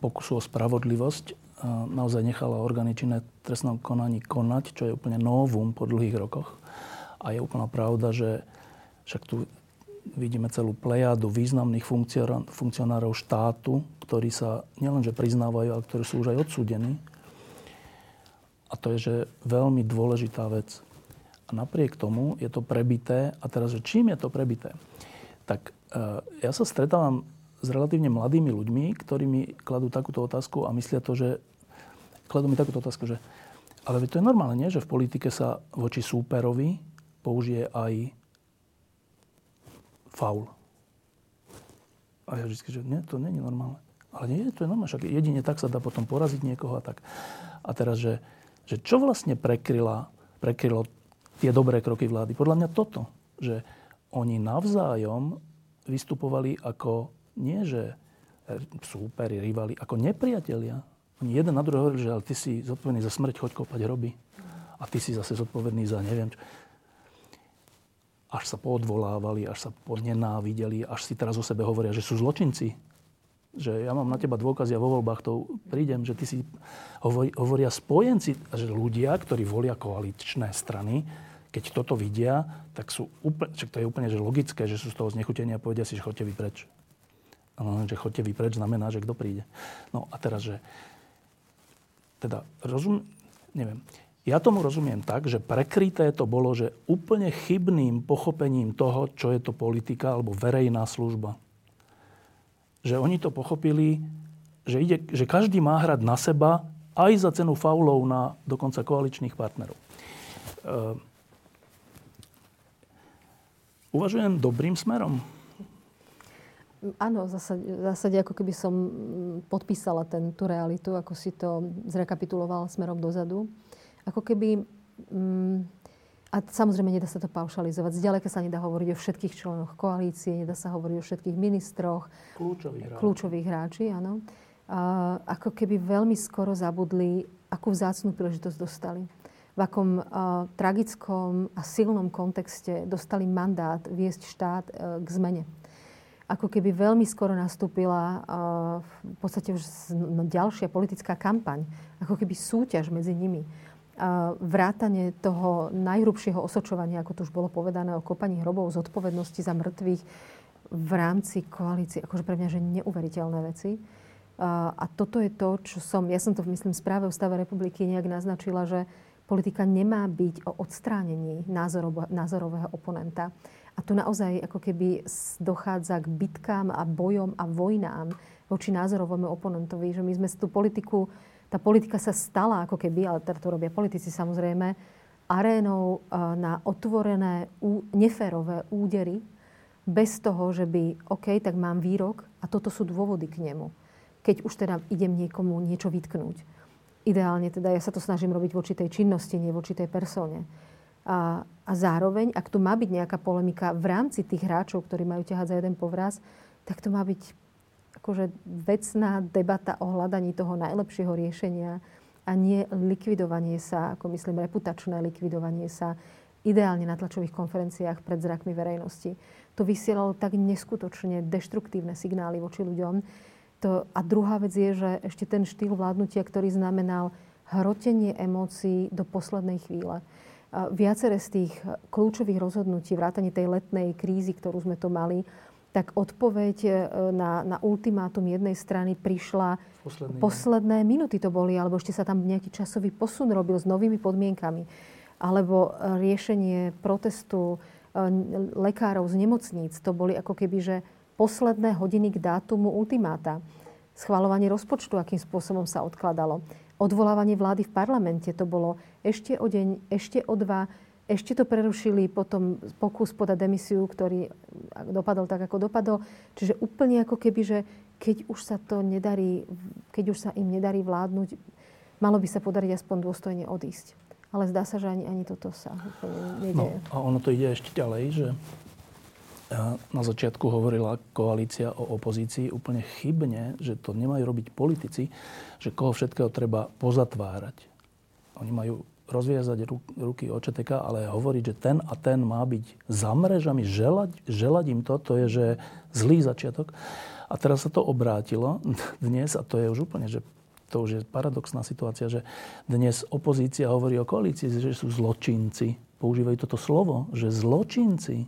pokusu o spravodlivosť naozaj nechala orgány činné trestnom konaní konať, čo je úplne novum po dlhých rokoch. A je úplná pravda, že však tu vidíme celú plejadu významných funkcionárov štátu, ktorí sa nielenže priznávajú, ale ktorí sú už aj odsúdení. A to je že veľmi dôležitá vec. A napriek tomu je to prebité. A teraz, že čím je to prebité? Tak e, ja sa stretávam s relatívne mladými ľuďmi, ktorí mi kladú takúto otázku a myslia to, že kladú mi takúto otázku, že ale to je normálne, nie? že v politike sa voči súperovi použije aj faul. A ja vždy, že nie, to nie je normálne. Ale nie, to je normálne, však jedine tak sa dá potom poraziť niekoho a tak. A teraz, že, že čo vlastne prekryla, prekrylo tie dobré kroky vlády. Podľa mňa toto, že oni navzájom vystupovali ako nie, že súperi, rivali, ako nepriatelia. Oni jeden na druhého hovorili, že ale ty si zodpovedný za smrť, choď kopať hroby. A ty si zase zodpovedný za neviem čo. Až sa poodvolávali, až sa podnenávideli, až si teraz o sebe hovoria, že sú zločinci že ja mám na teba dôkazy a vo voľbách to prídem, že ty si hovorí, hovoria spojenci, že ľudia, ktorí volia koaličné strany, keď toto vidia, tak sú úplne, to je úplne že logické, že sú z toho znechutení a povedia si, že chodte vy preč. No, že chodte vy preč znamená, že kto príde. No a teraz, že teda rozum, neviem, ja tomu rozumiem tak, že prekryté to bolo, že úplne chybným pochopením toho, čo je to politika alebo verejná služba že oni to pochopili, že, ide, že každý má hrať na seba aj za cenu faulov na dokonca koaličných partnerov. Uh, uvažujem dobrým smerom? Áno, v zásade, v zásade ako keby som podpísala ten, tú realitu, ako si to zrekapituloval smerom dozadu. Ako keby... Mm, a samozrejme, nedá sa to paušalizovať. Zďaleka sa nedá hovoriť o všetkých členoch koalície, nedá sa hovoriť o všetkých ministroch. Kľúčových hráči. Kľúčových hráči, áno. A, ako keby veľmi skoro zabudli, akú vzácnú príležitosť dostali. V akom a, tragickom a silnom kontexte dostali mandát viesť štát a, e, k zmene. Ako keby veľmi skoro nastúpila a, v podstate už no, ďalšia politická kampaň. Ako keby súťaž medzi nimi vrátanie toho najhrubšieho osočovania, ako tu už bolo povedané, o kopaní hrobov, zodpovednosti za mŕtvych v rámci koalície, akože pre mňa, že neuveriteľné veci. A toto je to, čo som, ja som to myslím správe o stave republiky nejak naznačila, že politika nemá byť o odstránení názorového oponenta. A tu naozaj ako keby dochádza k bitkám a bojom a vojnám voči názorovému oponentovi, že my sme tú politiku tá politika sa stala ako keby, ale teda to robia politici samozrejme, arénou e, na otvorené, neférové údery, bez toho, že by, OK, tak mám výrok a toto sú dôvody k nemu. Keď už teda idem niekomu niečo vytknúť. Ideálne teda ja sa to snažím robiť voči tej činnosti, nie voči tej persone. A, a zároveň, ak tu má byť nejaká polemika v rámci tých hráčov, ktorí majú ťahať za jeden povraz, tak to má byť akože vecná debata o hľadaní toho najlepšieho riešenia a nie likvidovanie sa, ako myslím, reputačné likvidovanie sa ideálne na tlačových konferenciách pred zrakmi verejnosti. To vysielalo tak neskutočne deštruktívne signály voči ľuďom. To, a druhá vec je, že ešte ten štýl vládnutia, ktorý znamenal hrotenie emócií do poslednej chvíle. Viacere z tých kľúčových rozhodnutí, vrátanie tej letnej krízy, ktorú sme to mali, tak odpoveď e, na, na ultimátum jednej strany prišla posledné deň. minúty to boli, alebo ešte sa tam nejaký časový posun robil s novými podmienkami. Alebo e, riešenie protestu lekárov z nemocníc, to boli ako keby, že posledné hodiny k dátumu ultimáta. Schvalovanie rozpočtu, akým spôsobom sa odkladalo. Odvolávanie vlády v parlamente, to bolo ešte o deň, ešte o dva, ešte to prerušili, potom pokus podať demisiu, ktorý dopadol tak, ako dopadol. Čiže úplne ako keby, že keď už sa to nedarí, keď už sa im nedarí vládnuť, malo by sa podariť aspoň dôstojne odísť. Ale zdá sa, že ani, ani toto sa úplne nedieje. No, a ono to ide ešte ďalej, že na začiatku hovorila koalícia o opozícii úplne chybne, že to nemajú robiť politici, že koho všetkého treba pozatvárať. Oni majú rozviazať ruky očeteka, ale hovoriť, že ten a ten má byť za mrežami, želať, želať im to, to je, že zlý začiatok. A teraz sa to obrátilo dnes, a to je už úplne, že to už je paradoxná situácia, že dnes opozícia hovorí o koalícii, že sú zločinci. Používajú toto slovo, že zločinci.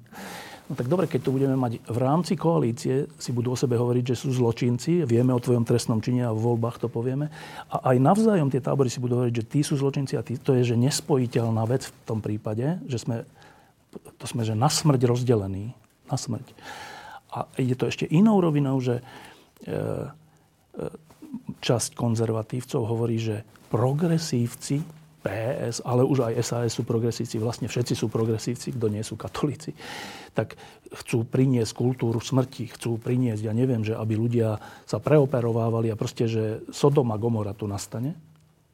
No tak dobre, keď to budeme mať v rámci koalície, si budú o sebe hovoriť, že sú zločinci, vieme o tvojom trestnom čine a v voľbách to povieme. A aj navzájom tie tábory si budú hovoriť, že tí sú zločinci a tí, to je že nespojiteľná vec v tom prípade, že sme, to sme že na smrť rozdelení. Na smrť. A ide to ešte inou rovinou, že e, e, časť konzervatívcov hovorí, že progresívci PS, ale už aj SAS sú progresívci, vlastne všetci sú progresívci, kto nie sú katolíci, tak chcú priniesť kultúru smrti, chcú priniesť, ja neviem, že aby ľudia sa preoperovávali a proste, že Sodom a Gomora tu nastane,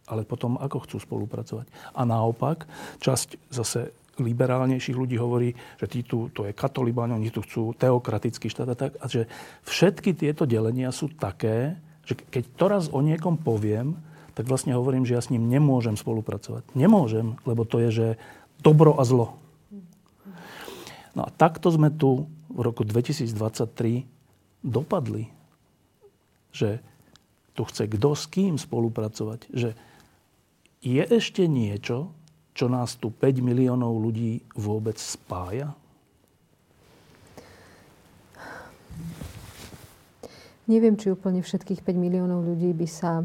ale potom ako chcú spolupracovať. A naopak, časť zase liberálnejších ľudí hovorí, že tí tu, to je katolibáň, oni tu chcú teokratický štát a tak. A že všetky tieto delenia sú také, že keď to raz o niekom poviem, tak vlastne hovorím, že ja s ním nemôžem spolupracovať. Nemôžem, lebo to je, že dobro a zlo. No a takto sme tu v roku 2023 dopadli, že tu chce kto s kým spolupracovať, že je ešte niečo, čo nás tu 5 miliónov ľudí vôbec spája? Neviem, či úplne všetkých 5 miliónov ľudí by sa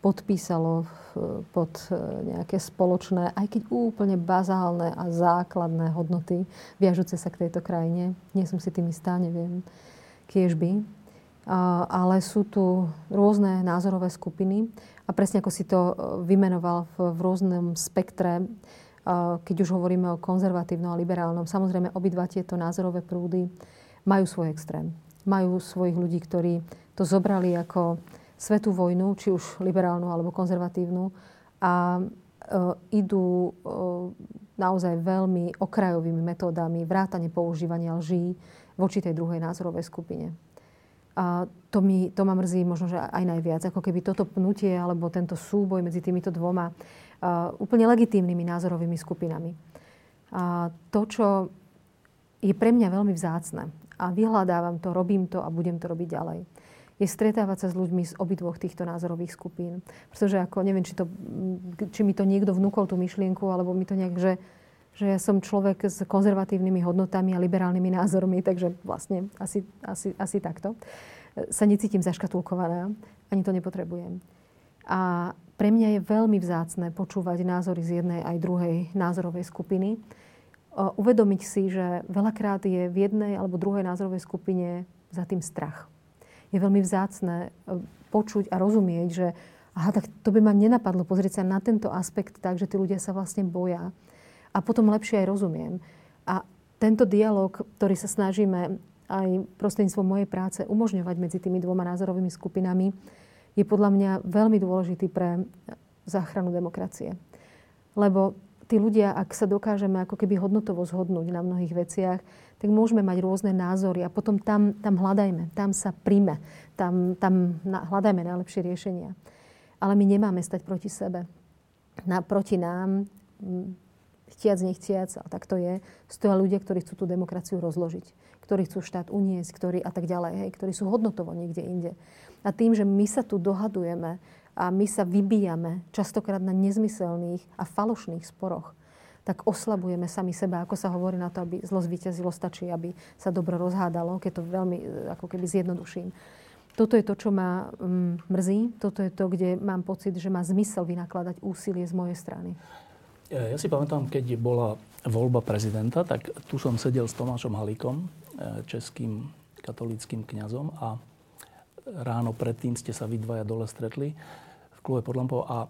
podpísalo pod e, nejaké spoločné, aj keď úplne bazálne a základné hodnoty viažúce sa k tejto krajine. Nie som si tým istá, neviem, kiež by. Ale sú tu rôzne názorové skupiny a presne ako si to e, vymenoval v, v rôznom spektre, keď už hovoríme o konzervatívnom a liberálnom, samozrejme obidva tieto názorové prúdy majú svoj extrém. Majú svojich ľudí, ktorí to zobrali ako svetú vojnu, či už liberálnu alebo konzervatívnu, a e, idú e, naozaj veľmi okrajovými metódami vrátane používania lží voči tej druhej názorovej skupine. A to, mi, to ma mrzí možno, že aj najviac. Ako keby toto pnutie alebo tento súboj medzi týmito dvoma uh, úplne legitímnymi názorovými skupinami. A to, čo je pre mňa veľmi vzácne a vyhľadávam to, robím to a budem to robiť ďalej, je stretávať sa s ľuďmi z obidvoch týchto názorových skupín. Pretože ako, neviem, či, to, či mi to niekto vnúkol tú myšlienku, alebo mi to nejak, že, že ja som človek s konzervatívnymi hodnotami a liberálnymi názormi, takže vlastne asi, asi, asi takto. Sa necítim zaškatulkovaná, ani to nepotrebujem. A pre mňa je veľmi vzácne počúvať názory z jednej aj druhej názorovej skupiny. Uvedomiť si, že veľakrát je v jednej alebo druhej názorovej skupine za tým strach je veľmi vzácne počuť a rozumieť, že aha, tak to by ma nenapadlo pozrieť sa na tento aspekt tak, že tí ľudia sa vlastne boja. A potom lepšie aj rozumiem. A tento dialog, ktorý sa snažíme aj prostredníctvom mojej práce umožňovať medzi tými dvoma názorovými skupinami, je podľa mňa veľmi dôležitý pre záchranu demokracie. Lebo tí ľudia, ak sa dokážeme ako keby hodnotovo zhodnúť na mnohých veciach, tak môžeme mať rôzne názory a potom tam, tam hľadajme, tam sa príjme, tam, tam hľadajme najlepšie riešenia. Ale my nemáme stať proti sebe. Na, proti nám, chtiac, nechtiac, a tak to je, stoja ľudia, ktorí chcú tú demokraciu rozložiť, ktorí chcú štát uniesť, ktorí a tak ďalej, hej, ktorí sú hodnotovo niekde inde. A tým, že my sa tu dohadujeme a my sa vybíjame častokrát na nezmyselných a falošných sporoch, tak oslabujeme sami seba. Ako sa hovorí na to, aby zlo zvíťazilo, stačí, aby sa dobro rozhádalo, keď to veľmi e, ako keby zjednoduším. Toto je to, čo ma mm, mrzí. Toto je to, kde mám pocit, že má zmysel vynakladať úsilie z mojej strany. Ja si pamätám, keď bola voľba prezidenta, tak tu som sedel s Tomášom Halíkom, e, českým katolíckým kňazom a ráno predtým ste sa vy dvaja dole stretli v klube pod lampou a,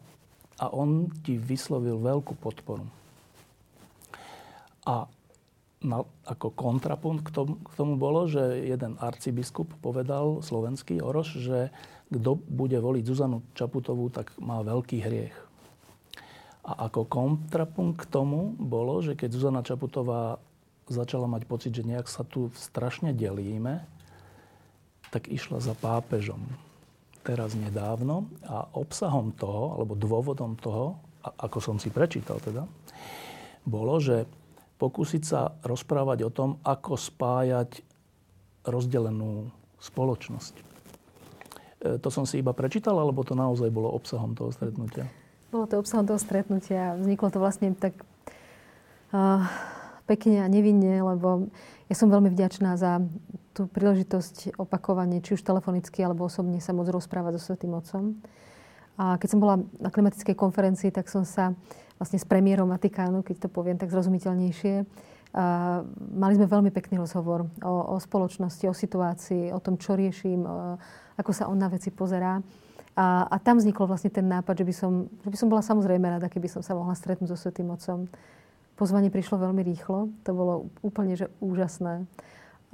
a on ti vyslovil veľkú podporu. A na, ako kontrapunkt k tomu, k tomu bolo, že jeden arcibiskup povedal, slovenský Oroš, že kto bude voliť Zuzanu Čaputovú, tak má veľký hriech. A ako kontrapunkt k tomu bolo, že keď Zuzana Čaputová začala mať pocit, že nejak sa tu strašne delíme, tak išla za pápežom teraz nedávno a obsahom toho, alebo dôvodom toho, ako som si prečítal teda, bolo, že pokúsiť sa rozprávať o tom, ako spájať rozdelenú spoločnosť. E, to som si iba prečítal, alebo to naozaj bolo obsahom toho stretnutia? Bolo to obsahom toho stretnutia. Vzniklo to vlastne tak uh, pekne a nevinne, lebo ja som veľmi vďačná za tú príležitosť opakovane, či už telefonicky alebo osobne sa môcť rozprávať so Svetým Otcom. A keď som bola na klimatickej konferencii, tak som sa vlastne s premiérom Vatikánu, keď to poviem tak zrozumiteľnejšie, mali sme veľmi pekný rozhovor o, o spoločnosti, o situácii, o tom, čo riešim, ako sa on na veci pozerá. A, a tam vznikol vlastne ten nápad, že by, som, že by som bola samozrejme rada, keby som sa mohla stretnúť so Svetým Otcom. Pozvanie prišlo veľmi rýchlo, to bolo úplne že úžasné.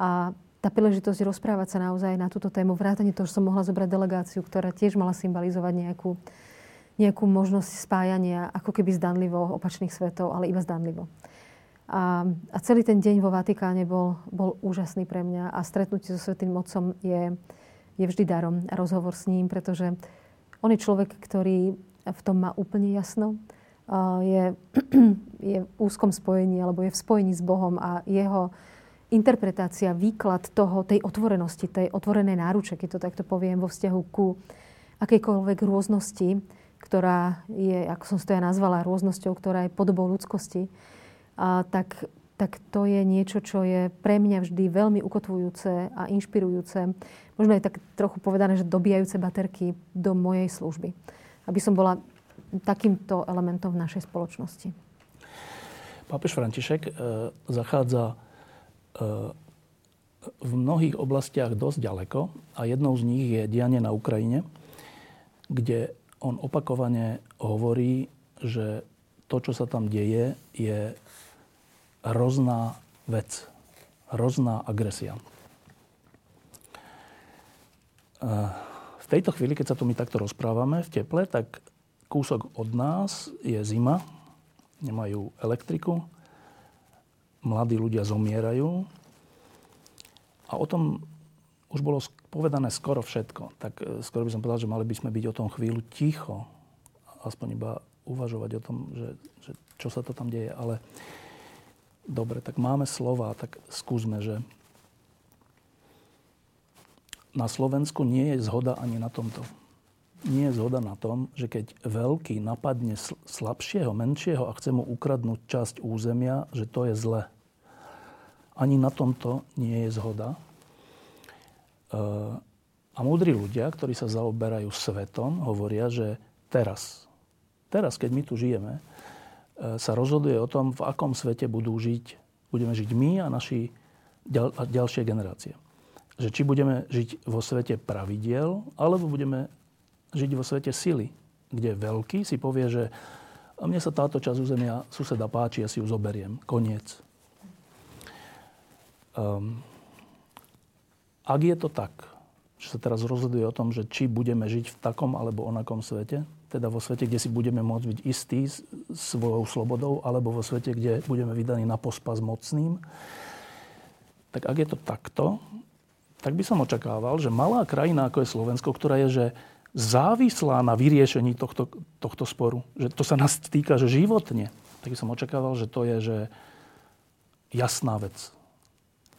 A tá príležitosť rozprávať sa naozaj na túto tému, vrátane toho, že som mohla zobrať delegáciu, ktorá tiež mala symbolizovať nejakú, nejakú možnosť spájania, ako keby zdanlivo opačných svetov, ale iba zdanlivo. A, a celý ten deň vo Vatikáne bol, bol úžasný pre mňa a stretnutie so Svetým Otcom je, je vždy darom. Rozhovor s ním, pretože on je človek, ktorý v tom má úplne jasno. Je, je v úzkom spojení, alebo je v spojení s Bohom a jeho, interpretácia, výklad toho, tej otvorenosti, tej otvorenej náruče, keď to takto poviem, vo vzťahu ku akejkoľvek rôznosti, ktorá je, ako som to ja nazvala, rôznosťou, ktorá je podobou ľudskosti, a tak, tak to je niečo, čo je pre mňa vždy veľmi ukotvujúce a inšpirujúce. Možno aj tak trochu povedané, že dobíjajúce baterky do mojej služby. Aby som bola takýmto elementom v našej spoločnosti. Pápež František e, zachádza v mnohých oblastiach dosť ďaleko a jednou z nich je dianie na Ukrajine, kde on opakovane hovorí, že to, čo sa tam deje, je hrozná vec, hrozná agresia. V tejto chvíli, keď sa tu my takto rozprávame v teple, tak kúsok od nás je zima, nemajú elektriku, mladí ľudia zomierajú. A o tom už bolo povedané skoro všetko. Tak e, skoro by som povedal, že mali by sme byť o tom chvíľu ticho. Aspoň iba uvažovať o tom, že, že čo sa to tam deje. Ale dobre, tak máme slova, tak skúsme, že na Slovensku nie je zhoda ani na tomto. Nie je zhoda na tom, že keď veľký napadne slabšieho, menšieho a chce mu ukradnúť časť územia, že to je zle. Ani na tomto nie je zhoda. A múdri ľudia, ktorí sa zaoberajú svetom, hovoria, že teraz, teraz, keď my tu žijeme, e, sa rozhoduje o tom, v akom svete budú žiť, budeme žiť my a naši ďal, a ďalšie generácie. Že či budeme žiť vo svete pravidiel, alebo budeme žiť vo svete sily, kde veľký si povie, že a mne sa táto časť územia suseda páči, ja si ju zoberiem. Koniec. Um, ak je to tak, že sa teraz rozhoduje o tom, že či budeme žiť v takom alebo onakom svete, teda vo svete, kde si budeme môcť byť istí svojou slobodou, alebo vo svete, kde budeme vydaní na pospas mocným, tak ak je to takto, tak by som očakával, že malá krajina ako je Slovensko, ktorá je že závislá na vyriešení tohto, tohto sporu, že to sa nás týka že životne, tak by som očakával, že to je že jasná vec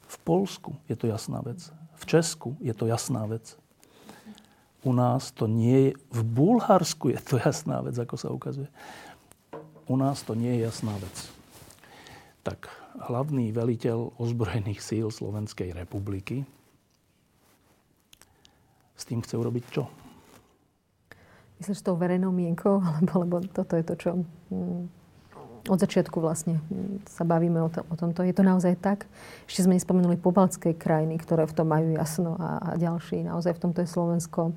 v Polsku je to jasná vec. V Česku je to jasná vec. U nás to nie je... V Bulharsku je to jasná vec, ako sa ukazuje. U nás to nie je jasná vec. tak hlavný veliteľ ozbrojených síl Slovenskej republiky s tým chce urobiť čo? Myslíš tou verejnou mienkou? Alebo, lebo toto je to, čo mm, od začiatku vlastne sa bavíme o, to, o tomto. Je to naozaj tak? Ešte sme nespomenuli pobaltské krajiny, ktoré v tom majú jasno a, a ďalší. Naozaj v tomto je Slovensko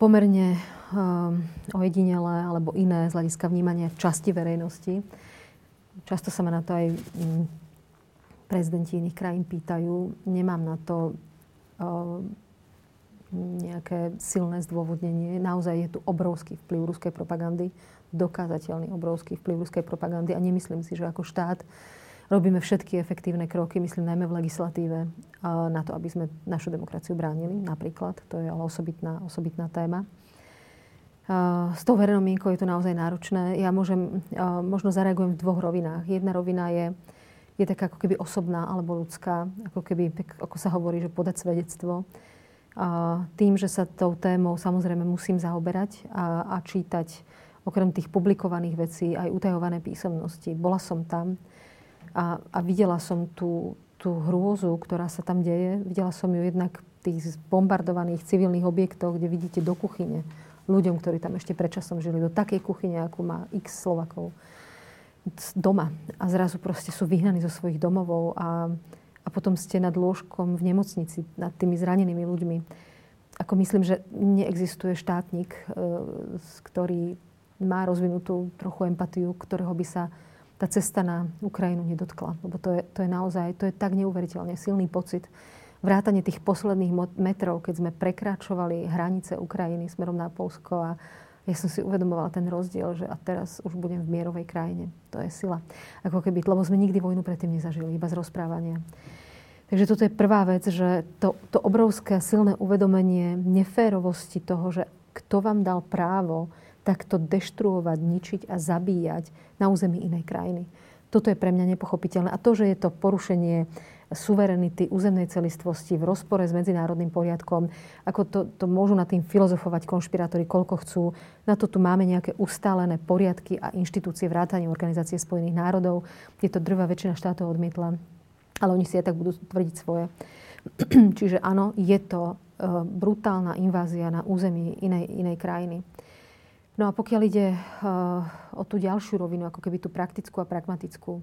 pomerne um, ojedinelé alebo iné z hľadiska vnímania časti verejnosti. Často sa ma na to aj um, prezidenti iných krajín pýtajú. Nemám na to um, nejaké silné zdôvodnenie. Naozaj je tu obrovský vplyv ruskej propagandy, dokázateľný obrovský vplyv ruskej propagandy a nemyslím si, že ako štát robíme všetky efektívne kroky, myslím najmä v legislatíve, na to, aby sme našu demokraciu bránili napríklad. To je ale osobitná, osobitná téma. S tou verejnou mienkou je to naozaj náročné. Ja môžem, možno zareagujem v dvoch rovinách. Jedna rovina je, je taká ako keby osobná alebo ľudská, ako keby, ako sa hovorí, že podať svedectvo tým, že sa tou témou samozrejme musím zaoberať a, a čítať okrem tých publikovaných vecí aj utajované písomnosti. Bola som tam a, a videla som tú, tú hrôzu, ktorá sa tam deje. Videla som ju jednak v tých bombardovaných civilných objektoch, kde vidíte do kuchyne ľuďom, ktorí tam ešte predčasom žili, do takej kuchyne, ako má x Slovakov doma. A zrazu proste sú vyhnaní zo svojich domovov a, a potom ste nad lôžkom v nemocnici, nad tými zranenými ľuďmi. Ako myslím, že neexistuje štátnik, e, ktorý má rozvinutú trochu empatiu, ktorého by sa tá cesta na Ukrajinu nedotkla. Lebo to je, to je naozaj, to je tak neuveriteľne silný pocit. Vrátanie tých posledných metrov, keď sme prekračovali hranice Ukrajiny smerom na Polsko a ja som si uvedomovala ten rozdiel, že a teraz už budem v mierovej krajine. To je sila. Ako keby, lebo sme nikdy vojnu predtým nezažili, iba z rozprávania. Takže toto je prvá vec, že to, to obrovské silné uvedomenie neférovosti toho, že kto vám dal právo takto deštruovať, ničiť a zabíjať na území inej krajiny. Toto je pre mňa nepochopiteľné. A to, že je to porušenie suverenity, územnej celistvosti v rozpore s medzinárodným poriadkom. Ako to, to môžu nad tým filozofovať konšpirátori, koľko chcú. Na to tu máme nejaké ustálené poriadky a inštitúcie vrátane Organizácie spojených národov. Je to drvá väčšina štátov odmietla, ale oni si aj tak budú tvrdiť svoje. Čiže áno, je to e, brutálna invázia na území inej, inej krajiny. No a pokiaľ ide uh, o tú ďalšiu rovinu, ako keby tú praktickú a pragmatickú,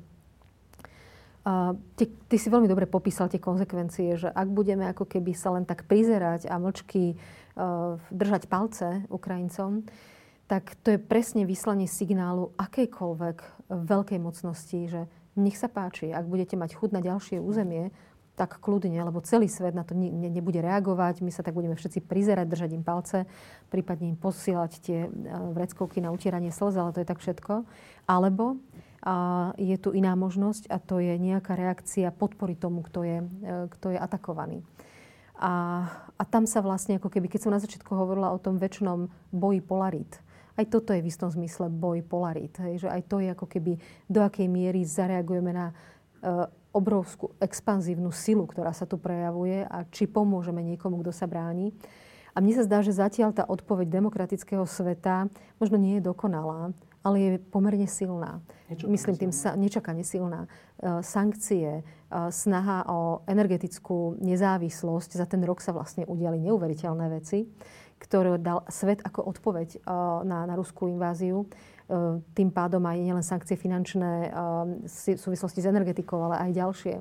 ty, ty si veľmi dobre popísal tie konsekvencie, že ak budeme ako keby sa len tak prizerať a mlčky uh, držať palce Ukrajincom, tak to je presne vyslanie signálu akejkoľvek veľkej mocnosti, že nech sa páči, ak budete mať chud na ďalšie územie, tak kľudne, lebo celý svet na to ne, ne, nebude reagovať. My sa tak budeme všetci prizerať, držať im palce, prípadne im posielať tie e, vreckovky na utieranie slz, ale to je tak všetko. Alebo a je tu iná možnosť a to je nejaká reakcia podpory tomu, kto je, e, kto je atakovaný. A, a tam sa vlastne, ako keby, keď som na začiatku hovorila o tom väčšnom boji polarít, aj toto je v istom zmysle boj polarít. Hej, že aj to je ako keby, do akej miery zareagujeme na uh, obrovskú expanzívnu silu, ktorá sa tu prejavuje a či pomôžeme niekomu, kto sa bráni. A mne sa zdá, že zatiaľ tá odpoveď demokratického sveta možno nie je dokonalá, ale je pomerne silná. Nečakane Myslím tým, sa, nečakane silná. E, sankcie, e, snaha o energetickú nezávislosť. Za ten rok sa vlastne udiali neuveriteľné veci, ktoré dal svet ako odpoveď e, na, na ruskú inváziu. Tým pádom aj nielen sankcie finančné v súvislosti s energetikou, ale aj ďalšie.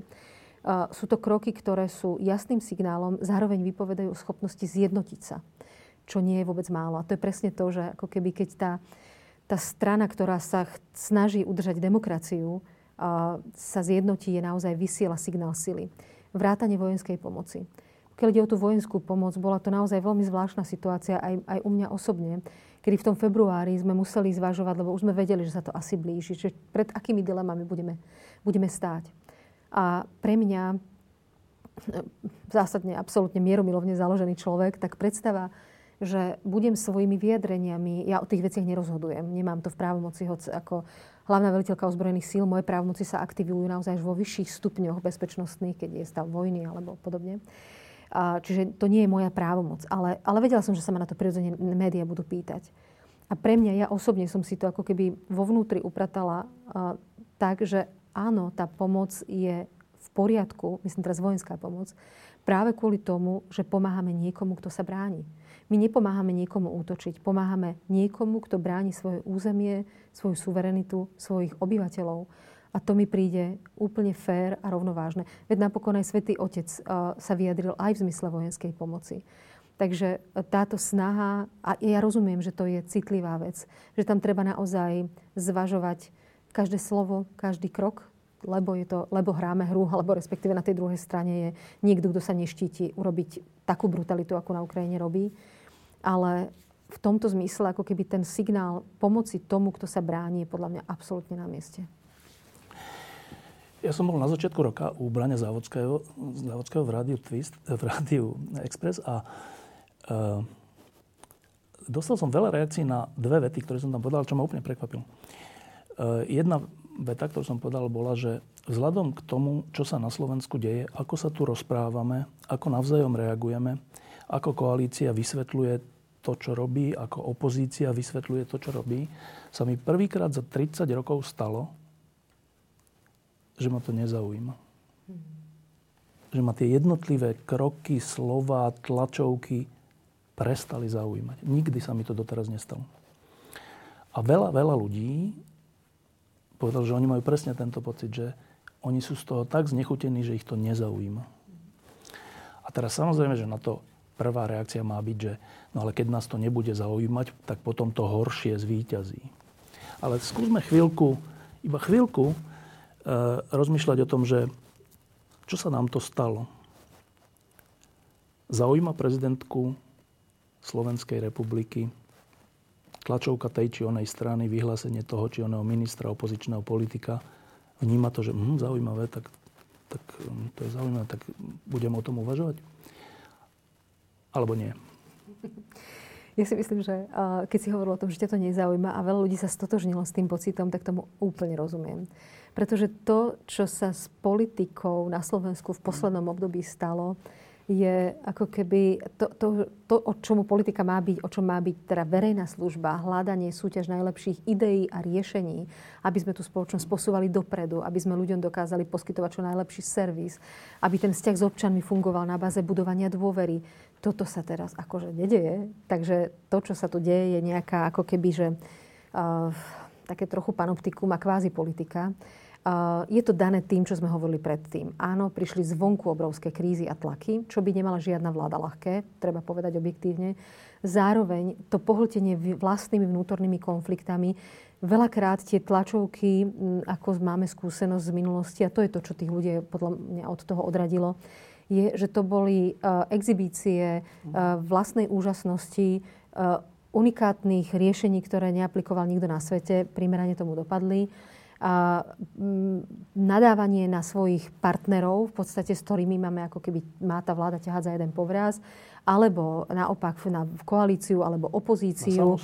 Sú to kroky, ktoré sú jasným signálom, zároveň vypovedajú o schopnosti zjednotiť sa, čo nie je vôbec málo. A to je presne to, že ako keby keď tá, tá strana, ktorá sa snaží udržať demokraciu, sa zjednotí, je naozaj vysiela signál sily. Vrátanie vojenskej pomoci. Keď ide o tú vojenskú pomoc, bola to naozaj veľmi zvláštna situácia aj, aj u mňa osobne, kedy v tom februári sme museli zvažovať, lebo už sme vedeli, že sa to asi blíži, že pred akými dilemami budeme, budeme stáť. A pre mňa, zásadne, absolútne mieromilovne založený človek, tak predstava, že budem svojimi vyjadreniami, ja o tých veciach nerozhodujem, nemám to v právomoci, hoď ako hlavná veliteľka ozbrojených síl, moje právomoci sa aktivujú naozaj vo vyšších stupňoch bezpečnostných, keď je stav vojny alebo podobne. A, čiže to nie je moja právomoc. Ale, ale vedela som, že sa ma na to prirodzene médiá budú pýtať. A pre mňa, ja osobne som si to ako keby vo vnútri upratala a, tak, že áno, tá pomoc je v poriadku, myslím teraz vojenská pomoc, práve kvôli tomu, že pomáhame niekomu, kto sa bráni. My nepomáhame niekomu útočiť, pomáhame niekomu, kto bráni svoje územie, svoju suverenitu, svojich obyvateľov. A to mi príde úplne fér a rovnovážne. Veď napokon aj svätý Otec uh, sa vyjadril aj v zmysle vojenskej pomoci. Takže táto snaha, a ja rozumiem, že to je citlivá vec, že tam treba naozaj zvažovať každé slovo, každý krok, lebo, je to, lebo hráme hru, alebo respektíve na tej druhej strane je niekto, kto sa neštíti urobiť takú brutalitu, ako na Ukrajine robí. Ale v tomto zmysle, ako keby ten signál pomoci tomu, kto sa bráni, je podľa mňa absolútne na mieste. Ja som bol na začiatku roka u Brania Závodského, Závodského v rádiu Twist, v rádiu Express a Uh, dostal som veľa reakcií na dve vety, ktoré som tam povedal, čo ma úplne prekvapilo. Uh, jedna veta, ktorú som povedal, bola, že vzhľadom k tomu, čo sa na Slovensku deje, ako sa tu rozprávame, ako navzájom reagujeme, ako koalícia vysvetľuje to, čo robí, ako opozícia vysvetľuje to, čo robí, sa mi prvýkrát za 30 rokov stalo, že ma to nezaujíma. Hmm. Že ma tie jednotlivé kroky, slova, tlačovky prestali zaujímať. Nikdy sa mi to doteraz nestalo. A veľa, veľa ľudí povedal, že oni majú presne tento pocit, že oni sú z toho tak znechutení, že ich to nezaujíma. A teraz samozrejme, že na to prvá reakcia má byť, že no ale keď nás to nebude zaujímať, tak potom to horšie zvíťazí. Ale skúsme chvíľku, iba chvíľku e, rozmýšľať o tom, že čo sa nám to stalo. Zaujíma prezidentku Slovenskej republiky, tlačovka tej či onej strany, vyhlásenie toho či oného ministra, opozičného politika, vníma to, že hm, zaujímavé, tak, tak hm, to je zaujímavé, tak budem o tom uvažovať? Alebo nie? Ja si myslím, že keď si hovoril o tom, že ťa to nezaujíma a veľa ľudí sa stotožnilo s tým pocitom, tak tomu úplne rozumiem. Pretože to, čo sa s politikou na Slovensku v poslednom období stalo, je ako keby to, to, to, o čomu politika má byť, o čom má byť teda verejná služba, hľadanie súťaž najlepších ideí a riešení, aby sme tú spoločnosť posúvali dopredu, aby sme ľuďom dokázali poskytovať čo najlepší servis, aby ten vzťah s občanmi fungoval na báze budovania dôvery. Toto sa teraz akože nedeje. Takže to, čo sa tu deje, je nejaká ako keby, že uh, také trochu panoptikum a kvázi politika. Je to dané tým, čo sme hovorili predtým. Áno, prišli zvonku obrovské krízy a tlaky, čo by nemala žiadna vláda ľahké, treba povedať objektívne. Zároveň to pohltenie vlastnými vnútornými konfliktami, veľakrát tie tlačovky, ako máme skúsenosť z minulosti, a to je to, čo tých ľudí podľa mňa od toho odradilo, je, že to boli uh, exibície uh, vlastnej úžasnosti, uh, unikátnych riešení, ktoré neaplikoval nikto na svete, primerane tomu dopadli a, m, nadávanie na svojich partnerov, v podstate s ktorými máme ako keby má tá vláda ťahať za jeden povraz, alebo naopak na koalíciu alebo opozíciu.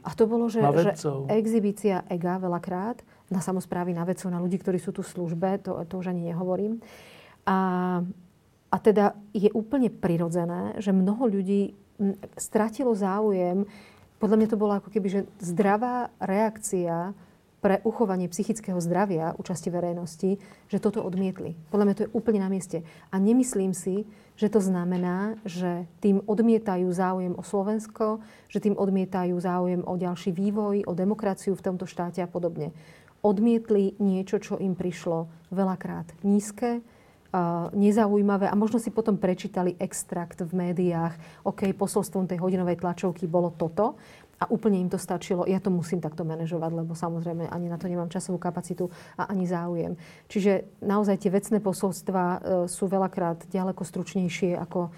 A to bolo, že, že exibícia EGA veľakrát na samozprávy, na vedcov, na ľudí, ktorí sú tu v službe, to, to už ani nehovorím. A, a teda je úplne prirodzené, že mnoho ľudí stratilo záujem. Podľa mňa to bola ako keby že zdravá reakcia pre uchovanie psychického zdravia účasti verejnosti, že toto odmietli. Podľa mňa to je úplne na mieste. A nemyslím si, že to znamená, že tým odmietajú záujem o Slovensko, že tým odmietajú záujem o ďalší vývoj, o demokraciu v tomto štáte a podobne. Odmietli niečo, čo im prišlo veľakrát nízke, nezaujímavé a možno si potom prečítali extrakt v médiách, OK, posolstvom tej hodinovej tlačovky bolo toto a úplne im to stačilo. Ja to musím takto manažovať, lebo samozrejme ani na to nemám časovú kapacitu a ani záujem. Čiže naozaj tie vecné posolstva e, sú veľakrát ďaleko stručnejšie ako,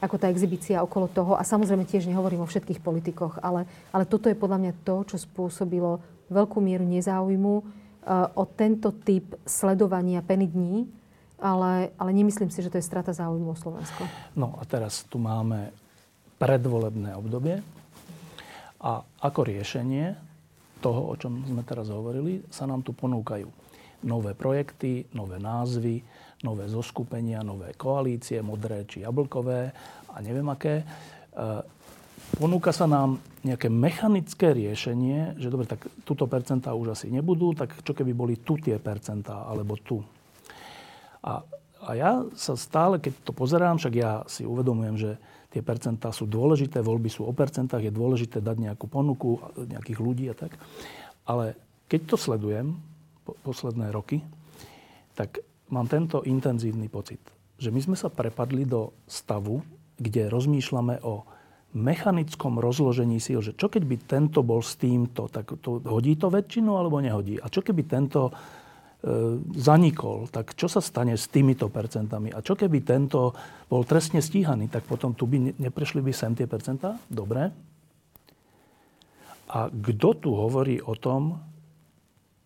ako tá exibícia okolo toho. A samozrejme tiež nehovorím o všetkých politikoch, ale, ale toto je podľa mňa to, čo spôsobilo veľkú mieru nezáujmu e, o tento typ sledovania peny dní, ale, ale nemyslím si, že to je strata záujmu o Slovensko. No a teraz tu máme predvolebné obdobie. A ako riešenie toho, o čom sme teraz hovorili, sa nám tu ponúkajú nové projekty, nové názvy, nové zoskupenia, nové koalície, modré či jablkové a neviem aké. E, ponúka sa nám nejaké mechanické riešenie, že dobre, tak túto percentá už asi nebudú, tak čo keby boli tu tie percentá, alebo tu. A, a ja sa stále, keď to pozerám, však ja si uvedomujem, že tie percentá sú dôležité, voľby sú o percentách, je dôležité dať nejakú ponuku nejakých ľudí a tak. Ale keď to sledujem po, posledné roky, tak mám tento intenzívny pocit, že my sme sa prepadli do stavu, kde rozmýšľame o mechanickom rozložení síl, že čo keď by tento bol s týmto, tak to hodí to väčšinu alebo nehodí? A čo keby tento zanikol, tak čo sa stane s týmito percentami? A čo keby tento bol trestne stíhaný, tak potom tu by neprešli by sem tie percentá? Dobre. A kto tu hovorí o tom,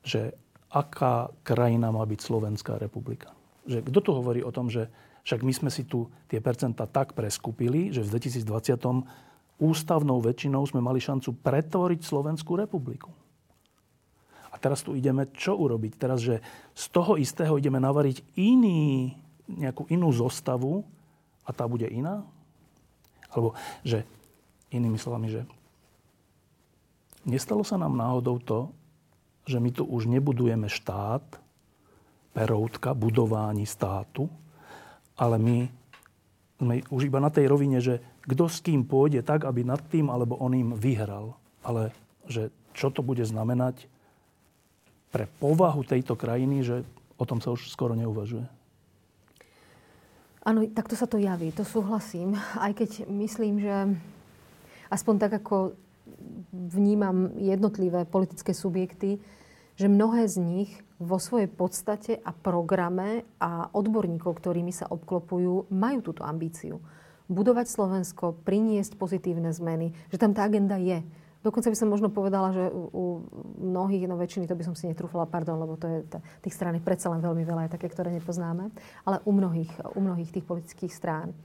že aká krajina má byť Slovenská republika? Že kto tu hovorí o tom, že však my sme si tu tie percentá tak preskupili, že v 2020 ústavnou väčšinou sme mali šancu pretvoriť Slovenskú republiku. A teraz tu ideme čo urobiť? Teraz, že z toho istého ideme navariť iný, nejakú inú zostavu a tá bude iná? Alebo, že inými slovami, že nestalo sa nám náhodou to, že my tu už nebudujeme štát, peroutka, budování státu, ale my sme už iba na tej rovine, že kto s kým pôjde tak, aby nad tým alebo oným vyhral. Ale že čo to bude znamenať pre povahu tejto krajiny, že o tom sa už skoro neuvažuje. Áno, takto sa to javí, to súhlasím. Aj keď myslím, že aspoň tak, ako vnímam jednotlivé politické subjekty, že mnohé z nich vo svojej podstate a programe a odborníkov, ktorými sa obklopujú, majú túto ambíciu. Budovať Slovensko, priniesť pozitívne zmeny, že tam tá agenda je. Dokonca by som možno povedala, že u mnohých, no väčšiny, to by som si netrúfala, pardon, lebo to je, tých strán je predsa len veľmi veľa, aj také, ktoré nepoznáme, ale u mnohých, u mnohých tých politických strán.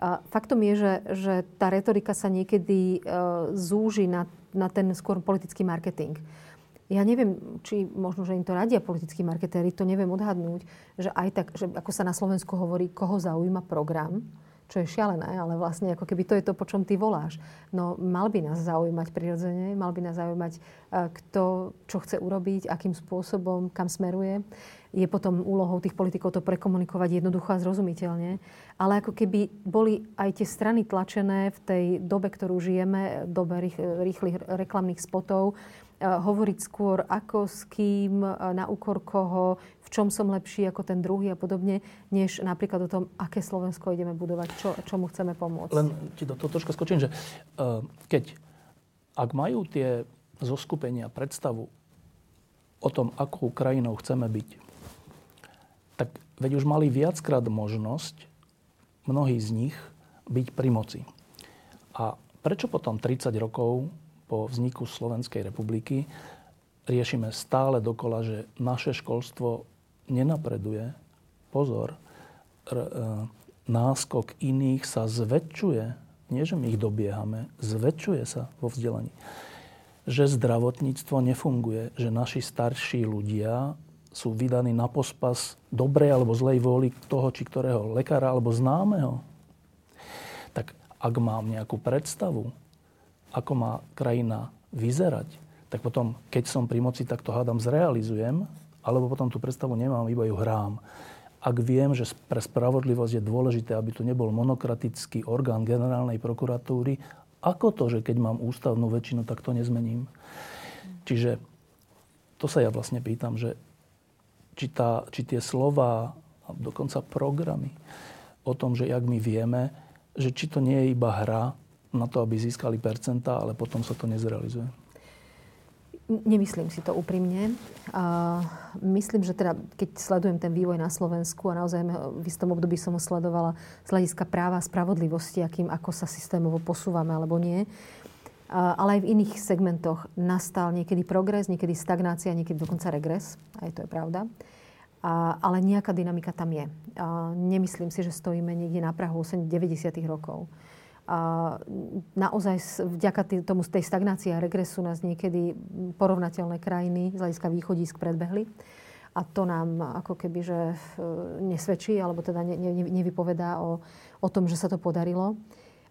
A faktom je, že, že tá retorika sa niekedy uh, zúži na, na ten skôr politický marketing ja neviem, či možno, že im to radia politickí marketéri, to neviem odhadnúť, že aj tak, že ako sa na Slovensku hovorí, koho zaujíma program, čo je šialené, ale vlastne ako keby to je to, po čom ty voláš. No mal by nás zaujímať prirodzene, mal by nás zaujímať, e, kto čo chce urobiť, akým spôsobom, kam smeruje. Je potom úlohou tých politikov to prekomunikovať jednoducho a zrozumiteľne. Ale ako keby boli aj tie strany tlačené v tej dobe, ktorú žijeme, dobe rýchlych reklamných spotov, hovoriť skôr ako s kým, na úkor koho, v čom som lepší ako ten druhý a podobne, než napríklad o tom, aké Slovensko ideme budovať, čo, čomu chceme pomôcť. Len ti do toho troška skočím, že uh, keď, ak majú tie zoskupenia predstavu o tom, akou krajinou chceme byť, tak veď už mali viackrát možnosť mnohí z nich byť pri moci. A prečo potom 30 rokov po vzniku Slovenskej republiky riešime stále dokola, že naše školstvo nenapreduje. Pozor, r- e, náskok iných sa zväčšuje. Nie, že my ich dobiehame, zväčšuje sa vo vzdelaní. Že zdravotníctvo nefunguje, že naši starší ľudia sú vydaní na pospas dobrej alebo zlej vôli toho či ktorého lekára alebo známeho. Tak ak mám nejakú predstavu, ako má krajina vyzerať, tak potom, keď som pri moci, tak to hádam zrealizujem, alebo potom tú predstavu nemám, iba ju hrám. Ak viem, že pre spravodlivosť je dôležité, aby tu nebol monokratický orgán generálnej prokuratúry, ako to, že keď mám ústavnú väčšinu, tak to nezmením? Čiže to sa ja vlastne pýtam, že či, tá, či tie slova, dokonca programy o tom, že jak my vieme, že či to nie je iba hra, na to, aby získali percentá, ale potom sa to nezrealizuje? Nemyslím si to úprimne. A myslím, že teda, keď sledujem ten vývoj na Slovensku a naozaj v istom období som ho sledovala z hľadiska práva a spravodlivosti, akým, ako sa systémovo posúvame alebo nie, ale aj v iných segmentoch nastal niekedy progres, niekedy stagnácia, niekedy dokonca regres. Aj to je pravda. A, ale nejaká dynamika tam je. A nemyslím si, že stojíme niekde na Prahu 90. rokov. A naozaj vďaka tomu, tej stagnácii a regresu nás niekedy porovnateľné krajiny z hľadiska východísk predbehli. A to nám ako keby, že nesvedčí, alebo teda ne, ne, nevypovedá o, o tom, že sa to podarilo.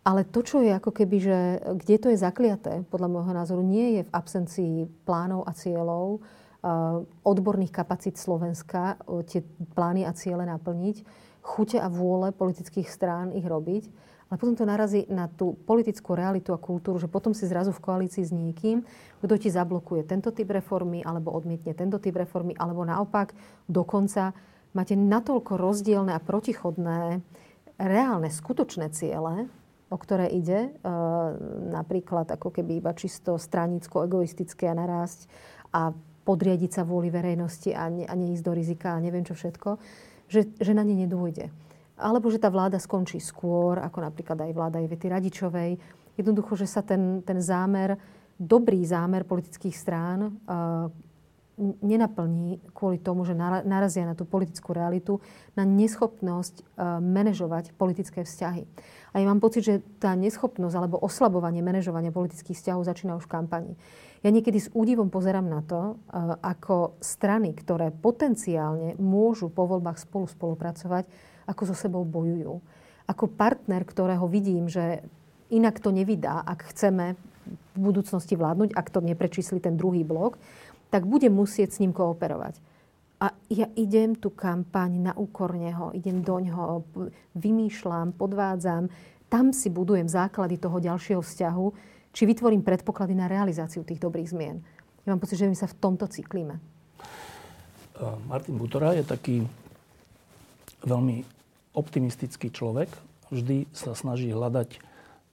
Ale to, čo je ako keby, že kde to je zakliaté, podľa môjho názoru, nie je v absencii plánov a cieľov, odborných kapacít Slovenska tie plány a ciele naplniť, chute a vôle politických strán ich robiť, ale potom to narazí na tú politickú realitu a kultúru, že potom si zrazu v koalícii s niekým, kto ti zablokuje tento typ reformy, alebo odmietne tento typ reformy, alebo naopak dokonca máte natoľko rozdielne a protichodné reálne, skutočné ciele, o ktoré ide, e, napríklad ako keby iba čisto stranicko, egoistické a narásť a podriadiť sa vôli verejnosti a, ne, a neísť do rizika a neviem čo všetko, že, že na ne nedôjde. Alebo že tá vláda skončí skôr, ako napríklad aj vláda Ivety Radičovej. Jednoducho, že sa ten, ten zámer, dobrý zámer politických strán uh, nenaplní kvôli tomu, že narazia na tú politickú realitu, na neschopnosť uh, manažovať politické vzťahy. A ja mám pocit, že tá neschopnosť alebo oslabovanie manažovania politických vzťahov začína už v kampani. Ja niekedy s údivom pozerám na to, uh, ako strany, ktoré potenciálne môžu po voľbách spolu spolupracovať, ako so sebou bojujú. Ako partner, ktorého vidím, že inak to nevydá, ak chceme v budúcnosti vládnuť, ak to neprečísli ten druhý blok, tak bude musieť s ním kooperovať. A ja idem tú kampaň na úkor neho, idem do ňoho, vymýšľam, podvádzam, tam si budujem základy toho ďalšieho vzťahu, či vytvorím predpoklady na realizáciu tých dobrých zmien. Ja mám pocit, že my sa v tomto cyklíme. Martin Butora je taký veľmi optimistický človek. Vždy sa snaží hľadať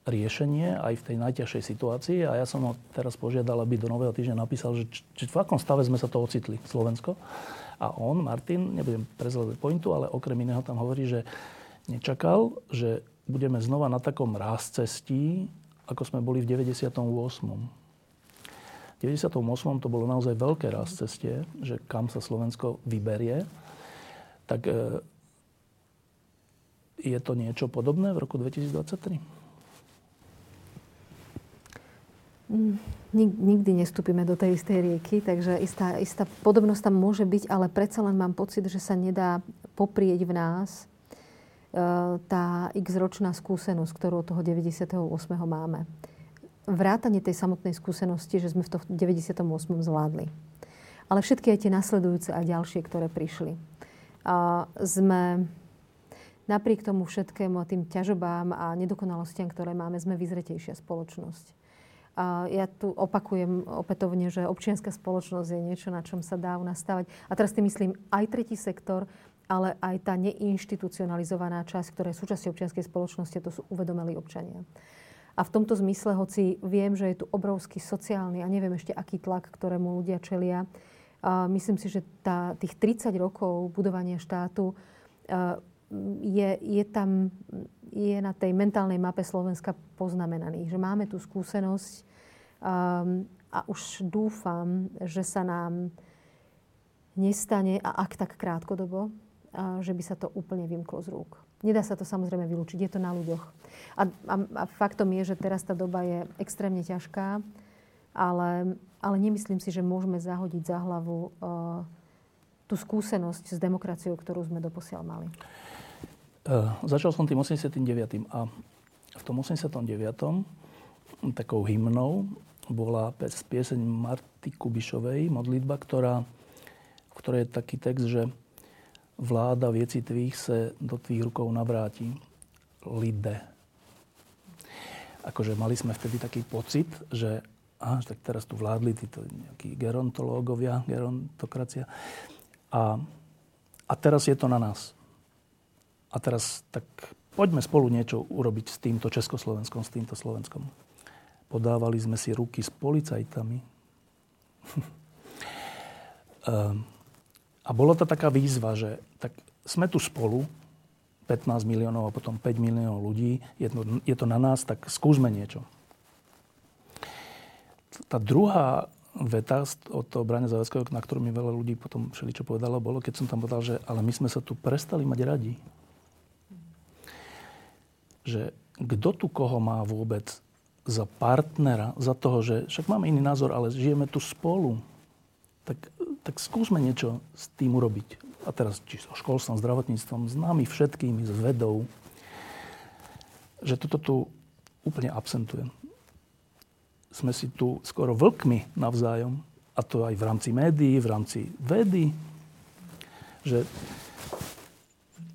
riešenie aj v tej najťažšej situácii a ja som ho teraz požiadal, aby do nového týždňa napísal, že či, v akom stave sme sa to ocitli, Slovensko. A on, Martin, nebudem prezledať pointu, ale okrem iného tam hovorí, že nečakal, že budeme znova na takom ráz cestí, ako sme boli v 98. V 98. to bolo naozaj veľké raz cestie, že kam sa Slovensko vyberie. Tak e, je to niečo podobné v roku 2023? nikdy nestúpime do tej istej rieky, takže istá, istá podobnosť tam môže byť, ale predsa len mám pocit, že sa nedá poprieť v nás e, tá x-ročná skúsenosť, ktorú od toho 98. máme. Vrátanie tej samotnej skúsenosti, že sme v tom 98. zvládli. Ale všetky aj tie nasledujúce a ďalšie, ktoré prišli. A sme napriek tomu všetkému a tým ťažobám a nedokonalostiam, ktoré máme, sme vyzretejšia spoločnosť a ja tu opakujem opätovne, že občianská spoločnosť je niečo, na čom sa dá u nás stavať. A teraz tým myslím aj tretí sektor, ale aj tá neinstitucionalizovaná časť, ktorá je súčasťou občianskej spoločnosti, to sú uvedomelí občania. A v tomto zmysle, hoci viem, že je tu obrovský sociálny a neviem ešte aký tlak, ktorému ľudia čelia, a myslím si, že tá, tých 30 rokov budovania štátu je, je tam je na tej mentálnej mape Slovenska poznamenaný. Že máme tú skúsenosť um, a už dúfam, že sa nám nestane, a ak tak krátkodobo, a že by sa to úplne vymklo z rúk. Nedá sa to samozrejme vylúčiť, je to na ľuďoch. A, a, a faktom je, že teraz tá doba je extrémne ťažká, ale, ale nemyslím si, že môžeme zahodiť za hlavu uh, tú skúsenosť s demokraciou, ktorú sme doposiaľ mali. Uh, začal som tým 89. a v tom 89. takou hymnou bola pieseň Marty Kubišovej, modlitba, ktorá, v ktorej je taký text, že vláda vieci tvých se do tvých rukou navráti. Lide. Akože mali sme vtedy taký pocit, že aha, tak teraz tu vládli títo nejakí gerontológovia, gerontokracia. A, a teraz je to na nás a teraz tak poďme spolu niečo urobiť s týmto Československom, s týmto Slovenskom. Podávali sme si ruky s policajtami. Ehm, a bolo to taká výzva, že tak sme tu spolu, 15 miliónov a potom 5 miliónov ľudí, je to, je to na nás, tak skúsme niečo. Tá druhá veta od toho Brania Zavadského, na ktorú mi veľa ľudí potom všeličo povedalo, bolo, keď som tam povedal, že ale my sme sa tu prestali mať radi že kto tu koho má vôbec za partnera, za toho, že však máme iný názor, ale žijeme tu spolu, tak, tak skúsme niečo s tým urobiť. A teraz či so školstvom, zdravotníctvom, s nami všetkými, s vedou, že toto tu úplne absentuje. Sme si tu skoro vlkmi navzájom, a to aj v rámci médií, v rámci vedy, že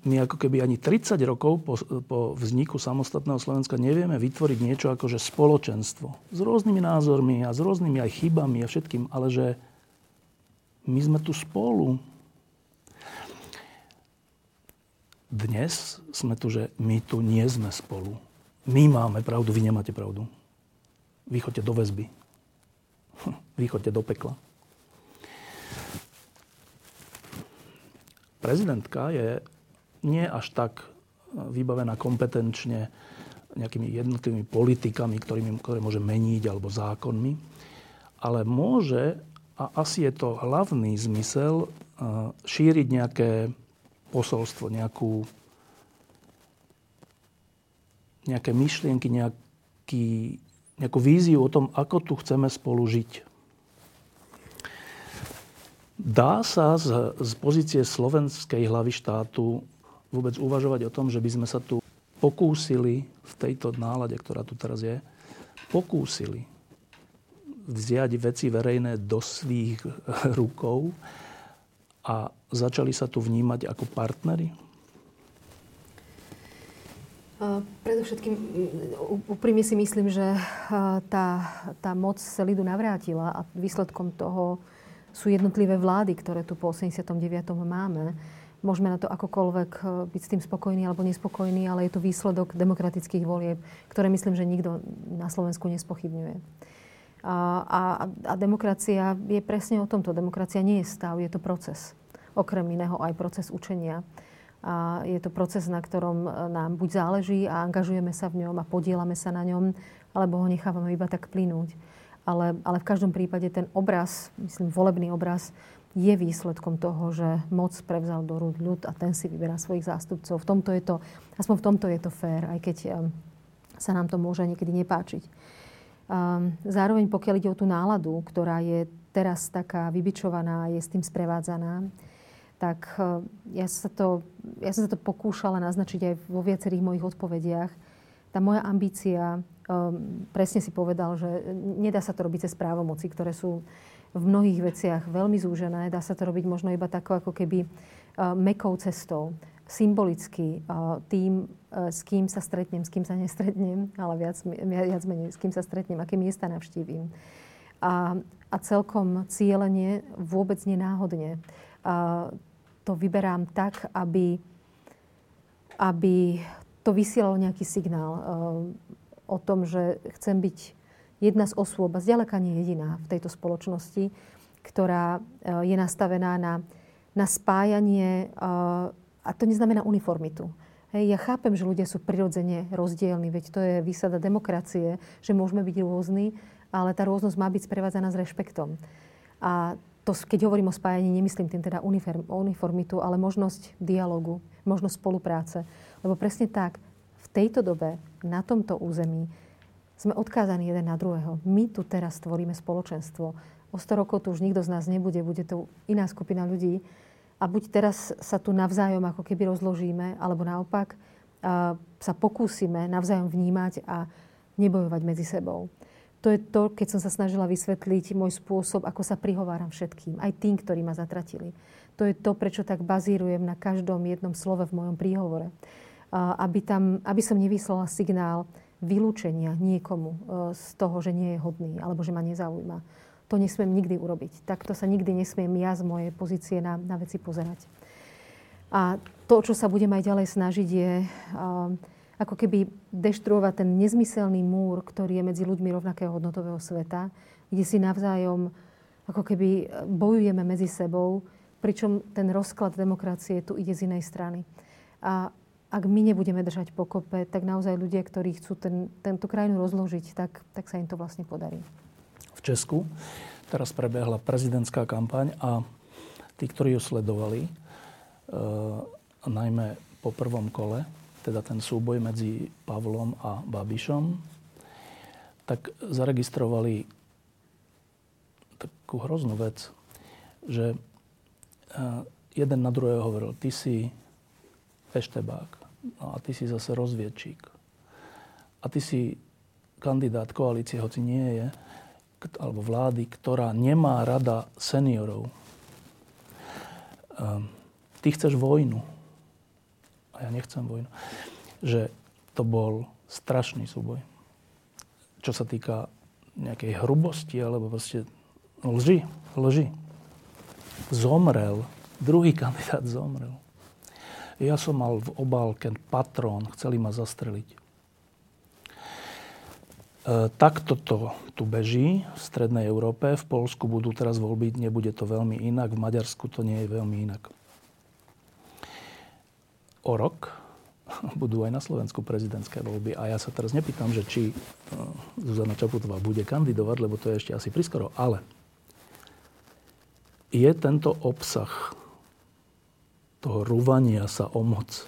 my ako keby ani 30 rokov po, po vzniku samostatného Slovenska nevieme vytvoriť niečo ako že spoločenstvo. S rôznymi názormi a s rôznymi aj chybami a všetkým, ale že my sme tu spolu. Dnes sme tu, že my tu nie sme spolu. My máme pravdu, vy nemáte pravdu. Vy chodte do väzby. Vy chodte do pekla. Prezidentka je nie až tak vybavená kompetenčne nejakými jednotlivými politikami, ktorými, ktoré môže meniť, alebo zákonmi, ale môže, a asi je to hlavný zmysel, šíriť nejaké posolstvo, nejakú, nejaké myšlienky, nejaký, nejakú víziu o tom, ako tu chceme spolu žiť. Dá sa z, z pozície slovenskej hlavy štátu vôbec uvažovať o tom, že by sme sa tu pokúsili v tejto nálade, ktorá tu teraz je, pokúsili vziať veci verejné do svých rukou a začali sa tu vnímať ako partnery? Predovšetkým úprimne si myslím, že tá, tá moc sa lidu navrátila a výsledkom toho sú jednotlivé vlády, ktoré tu po 89. máme. Môžeme na to akokoľvek eh, byť s tým spokojní alebo nespokojní, ale je to výsledok demokratických volieb, ktoré myslím, že nikto na Slovensku nespochybňuje. A, a, a demokracia je presne o tomto. Demokracia nie je stav, je to proces. Okrem iného aj proces učenia. A je to proces, na ktorom eh, nám buď záleží a angažujeme sa v ňom a podielame sa na ňom, alebo ho nechávame iba tak plynúť ale, ale v každom prípade ten obraz, myslím volebný obraz, je výsledkom toho, že moc prevzal do rúk ľud a ten si vyberá svojich zástupcov. V tomto je to, aspoň v tomto je to fér, aj keď um, sa nám to môže niekedy nepáčiť. Um, zároveň pokiaľ ide o tú náladu, ktorá je teraz taká vybičovaná, je s tým sprevádzaná, tak uh, ja, sa to, ja som sa to pokúšala naznačiť aj vo viacerých mojich odpovediach. Tá moja ambícia presne si povedal, že nedá sa to robiť cez právomoci, ktoré sú v mnohých veciach veľmi zúžené. Dá sa to robiť možno iba tako, ako keby uh, mekou cestou, symbolicky uh, tým, uh, s kým sa stretnem, s kým sa nestretnem, ale viac, viac menej, s kým sa stretnem, aké miesta navštívim. A, a celkom cieľenie, vôbec nenáhodne. Uh, to vyberám tak, aby, aby to vysielalo nejaký signál. O tom, že chcem byť jedna z osôb, a zďaleka nie jediná v tejto spoločnosti, ktorá e, je nastavená na, na spájanie, e, a to neznamená uniformitu. Hej, ja chápem, že ľudia sú prirodzene rozdielni, veď to je výsada demokracie, že môžeme byť rôzni, ale tá rôznosť má byť sprevádzaná s rešpektom. A to, keď hovorím o spájaní, nemyslím tým teda uniformitu, ale možnosť dialogu, možnosť spolupráce. Lebo presne tak, tejto dobe, na tomto území, sme odkázaní jeden na druhého. My tu teraz tvoríme spoločenstvo. O 100 rokov tu už nikto z nás nebude, bude tu iná skupina ľudí. A buď teraz sa tu navzájom ako keby rozložíme, alebo naopak sa pokúsime navzájom vnímať a nebojovať medzi sebou. To je to, keď som sa snažila vysvetliť môj spôsob, ako sa prihováram všetkým, aj tým, ktorí ma zatratili. To je to, prečo tak bazírujem na každom jednom slove v mojom príhovore aby, tam, aby som nevyslala signál vylúčenia niekomu e, z toho, že nie je hodný alebo že ma nezaujíma. To nesmiem nikdy urobiť. Takto sa nikdy nesmiem ja z mojej pozície na, na veci pozerať. A to, čo sa budem aj ďalej snažiť, je ako keby deštruovať ten nezmyselný múr, ktorý je medzi ľuďmi rovnakého hodnotového sveta, kde si navzájom ako keby bojujeme medzi sebou, pričom ten rozklad demokracie tu ide z inej strany. A ak my nebudeme držať pokope, tak naozaj ľudia, ktorí chcú ten, tento krajinu rozložiť, tak, tak sa im to vlastne podarí. V Česku teraz prebehla prezidentská kampaň a tí, ktorí ju sledovali, e, najmä po prvom kole, teda ten súboj medzi Pavlom a Babišom, tak zaregistrovali takú hroznú vec, že e, jeden na druhého hovoril, ty si eštebák. No a ty si zase rozviedčík. A ty si kandidát koalície, hoci nie je, alebo vlády, ktorá nemá rada seniorov. Um, ty chceš vojnu. A ja nechcem vojnu. Že to bol strašný súboj. Čo sa týka nejakej hrubosti, alebo proste lži, lži. Zomrel. Druhý kandidát zomrel. Ja som mal v obálke patrón, chceli ma zastreliť. E, takto to tu beží v Strednej Európe. V Polsku budú teraz voľby, nebude to veľmi inak. V Maďarsku to nie je veľmi inak. O rok budú aj na Slovensku prezidentské voľby. A ja sa teraz nepýtam, že či e, Zuzana Čaputová bude kandidovať, lebo to je ešte asi priskoro. Ale je tento obsah toho rúvania sa o moc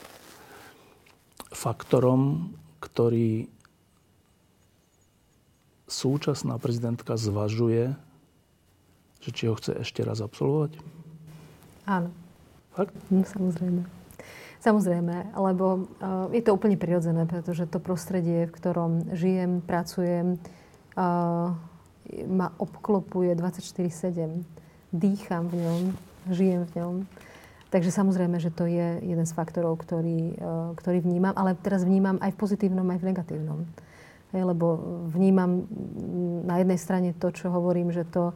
faktorom, ktorý súčasná prezidentka zvažuje, že či ho chce ešte raz absolvovať? Áno. Fakt? No, samozrejme. Samozrejme, lebo uh, je to úplne prirodzené, pretože to prostredie, v ktorom žijem, pracujem, uh, ma obklopuje 24-7. Dýcham v ňom, žijem v ňom. Takže samozrejme, že to je jeden z faktorov, ktorý, e, ktorý vnímam, ale teraz vnímam aj v pozitívnom, aj v negatívnom. Hej, lebo vnímam na jednej strane to, čo hovorím, že to,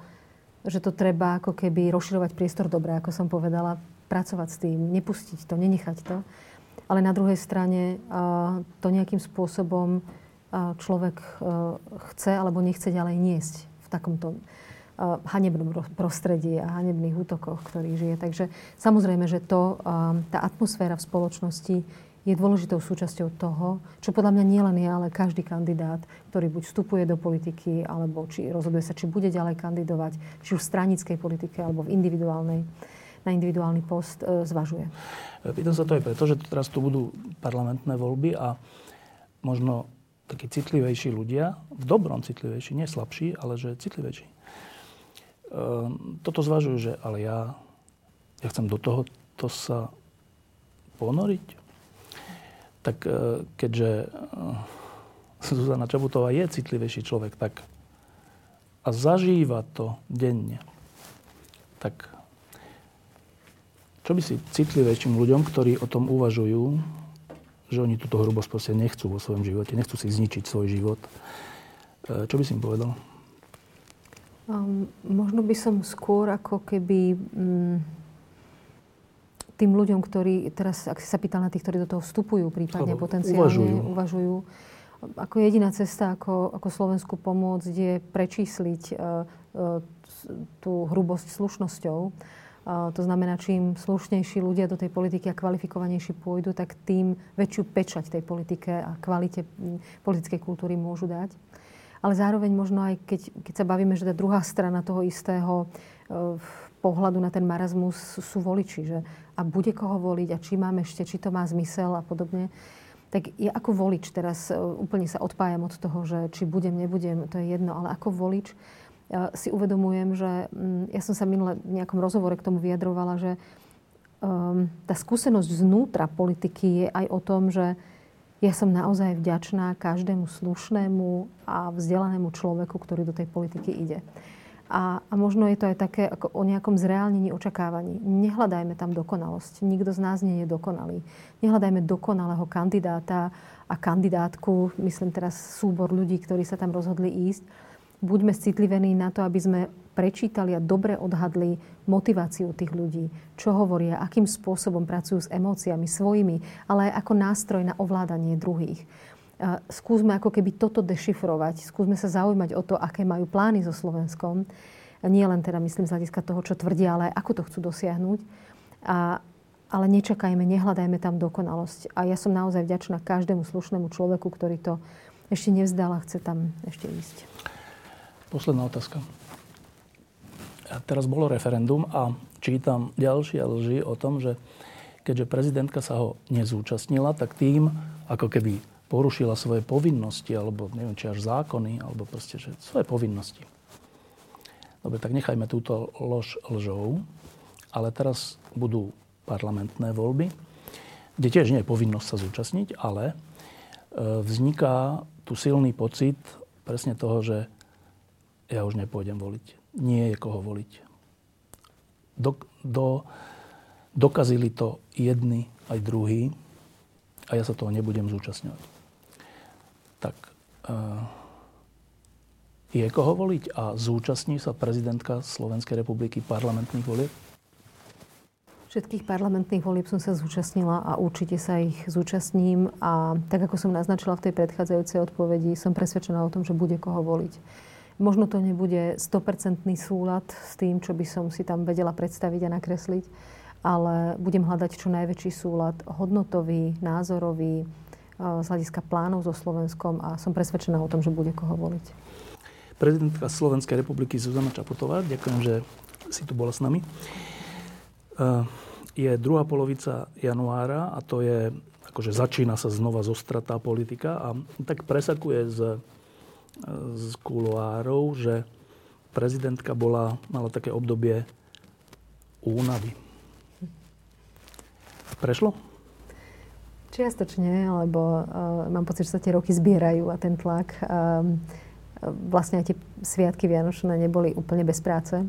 že to treba ako keby rozširovať priestor dobre, ako som povedala, pracovať s tým, nepustiť to, nenechať to. Ale na druhej strane e, to nejakým spôsobom e, človek chce alebo nechce ďalej niesť v takomto hanebnom prostredí a hanebných útokoch, ktorý žije. Takže samozrejme, že to, tá atmosféra v spoločnosti je dôležitou súčasťou toho, čo podľa mňa nielen je, ale každý kandidát, ktorý buď vstupuje do politiky, alebo či rozhoduje sa, či bude ďalej kandidovať, či už v stranickej politike, alebo v individuálnej, na individuálny post, e, zvažuje. Pýtam sa to aj preto, že teraz tu budú parlamentné voľby a možno takí citlivejší ľudia, v dobrom citlivejší, nie slabší, ale že citlivejší, toto zvažujú, že ale ja, ja chcem do toho to sa ponoriť. Tak e, keďže e, Zuzana Čabutová je citlivejší človek, tak a zažíva to denne, tak čo by si citlivejším ľuďom, ktorí o tom uvažujú, že oni túto hrubosť proste nechcú vo svojom živote, nechcú si zničiť svoj život, e, čo by si im povedal? Um, možno by som skôr ako keby um, tým ľuďom, ktorí teraz, ak si sa pýtal na tých, ktorí do toho vstupujú, prípadne Alebo potenciálne uvažujú. uvažujú, ako jediná cesta, ako, ako Slovensku pomôcť, je prečísliť uh, uh, tú hrubosť slušnosťou. Uh, to znamená, čím slušnejší ľudia do tej politiky a kvalifikovanejší pôjdu, tak tým väčšiu pečať tej politike a kvalite politickej kultúry môžu dať ale zároveň možno aj keď, keď sa bavíme, že tá druhá strana toho istého e, pohľadu na ten marazmus sú voliči, že a bude koho voliť a či mám ešte, či to má zmysel a podobne. Tak ja ako volič teraz e, úplne sa odpájam od toho, že či budem, nebudem, to je jedno, ale ako volič e, si uvedomujem, že mm, ja som sa minule v nejakom rozhovore k tomu vyjadrovala, že um, tá skúsenosť znútra politiky je aj o tom, že ja som naozaj vďačná každému slušnému a vzdelanému človeku, ktorý do tej politiky ide. A, a možno je to aj také ako o nejakom zreálnení očakávaní. Nehľadajme tam dokonalosť. Nikto z nás nie je dokonalý. Nehľadajme dokonalého kandidáta a kandidátku, myslím teraz súbor ľudí, ktorí sa tam rozhodli ísť. Buďme citlivení na to, aby sme prečítali a dobre odhadli motiváciu tých ľudí, čo hovoria, akým spôsobom pracujú s emóciami svojimi, ale aj ako nástroj na ovládanie druhých. Skúsme ako keby toto dešifrovať, skúsme sa zaujímať o to, aké majú plány so Slovenskom. Nie len teda, myslím, z hľadiska toho, čo tvrdia, ale aj ako to chcú dosiahnuť. A, ale nečakajme, nehľadajme tam dokonalosť. A ja som naozaj vďačná každému slušnému človeku, ktorý to ešte nevzdal a chce tam ešte ísť. Posledná otázka teraz bolo referendum a čítam ďalšie lži o tom, že keďže prezidentka sa ho nezúčastnila, tak tým ako keby porušila svoje povinnosti, alebo neviem, či až zákony, alebo proste, že svoje povinnosti. Dobre, tak nechajme túto lož lžou, ale teraz budú parlamentné voľby, kde tiež nie je povinnosť sa zúčastniť, ale e, vzniká tu silný pocit presne toho, že ja už nepôjdem voliť. Nie je koho voliť. Do, do, dokazili to jedni aj druhí a ja sa toho nebudem zúčastňovať. Tak uh, je koho voliť a zúčastní sa prezidentka Slovenskej republiky parlamentných volieb? Všetkých parlamentných volieb som sa zúčastnila a určite sa ich zúčastním. A tak ako som naznačila v tej predchádzajúcej odpovedi, som presvedčená o tom, že bude koho voliť. Možno to nebude 100% súlad s tým, čo by som si tam vedela predstaviť a nakresliť, ale budem hľadať čo najväčší súlad hodnotový, názorový, z hľadiska plánov so Slovenskom a som presvedčená o tom, že bude koho voliť prezidentka Slovenskej republiky Zuzana Čaputová. Ďakujem, že si tu bola s nami. Eh, je druhá polovica januára a to je, akože začína sa znova zostratá politika a tak presakuje z, z kuloárov, že prezidentka bola, mala také obdobie únavy. Prešlo? Čiastočne, lebo uh, mám pocit, že sa tie roky zbierajú a ten tlak. Um, vlastne aj tie sviatky Vianočné neboli úplne bez práce.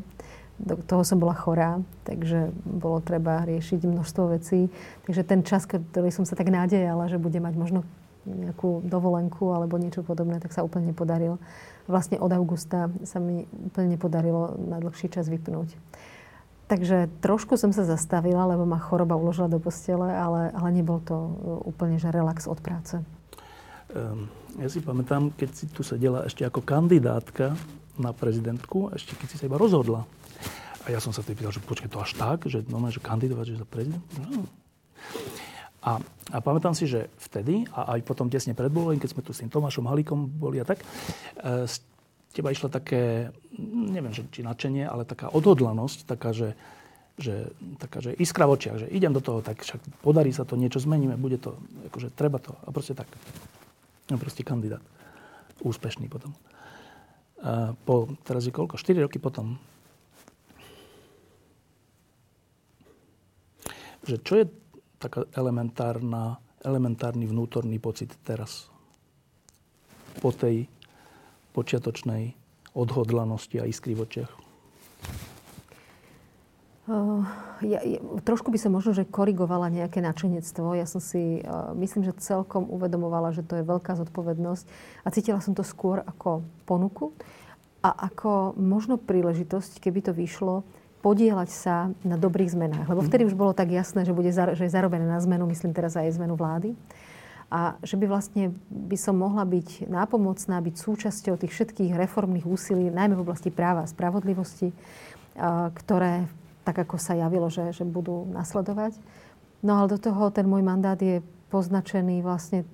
Do toho som bola chorá, takže bolo treba riešiť množstvo vecí. Takže ten čas, ktorý som sa tak nádejala, že bude mať možno nejakú dovolenku alebo niečo podobné, tak sa úplne nepodaril. Vlastne od augusta sa mi úplne nepodarilo na dlhší čas vypnúť. Takže trošku som sa zastavila, lebo ma choroba uložila do postele, ale, ale nebol to úplne že relax od práce. Um ja si pamätám, keď si tu sedela ešte ako kandidátka na prezidentku, ešte keď si sa iba rozhodla. A ja som sa vtedy pýtal, že počkaj, to až tak, že, no, že kandidovať že za prezident? No. A, a pamätám si, že vtedy, a aj potom tesne pred volením, keď sme tu s tým Tomášom Halíkom boli a tak, e, z teba išla také, neviem, že, či nadšenie, ale taká odhodlanosť, taká, že, že, taká, že iskra v očiach, že idem do toho, tak však podarí sa to, niečo zmeníme, bude to, akože treba to. A proste tak. No proste kandidát. Úspešný potom. A po, teraz je koľko? 4 roky potom. Že čo je taká elementárna, elementárny vnútorný pocit teraz? Po tej počiatočnej odhodlanosti a iskry v očiach? Ja, ja, trošku by som možno, že korigovala nejaké načenectvo. Ja som si, uh, myslím, že celkom uvedomovala, že to je veľká zodpovednosť a cítila som to skôr ako ponuku a ako možno príležitosť, keby to vyšlo, podielať sa na dobrých zmenách. Lebo vtedy už bolo tak jasné, že, bude že je zarobené na zmenu, myslím teraz aj zmenu vlády. A že by vlastne by som mohla byť nápomocná, byť súčasťou tých všetkých reformných úsilí, najmä v oblasti práva a spravodlivosti, ktoré tak ako sa javilo, že, že budú nasledovať. No ale do toho ten môj mandát je poznačený vlastne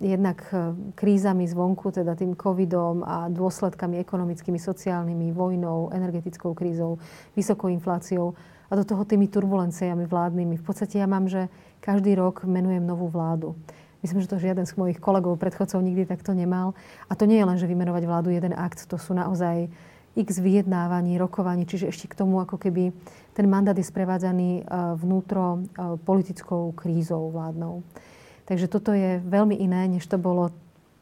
jednak uh, krízami zvonku, teda tým covidom a dôsledkami ekonomickými, sociálnymi, vojnou, energetickou krízou, vysokou infláciou a do toho tými turbulenciami vládnymi. V podstate ja mám, že každý rok menujem novú vládu. Myslím, že to žiaden z mojich kolegov, predchodcov nikdy takto nemal. A to nie je len, že vymenovať vládu jeden akt. To sú naozaj x vyjednávaní, rokovaní, čiže ešte k tomu ako keby ten mandát je sprevádzaný e, vnútro politickou krízou vládnou. Takže toto je veľmi iné, než to bolo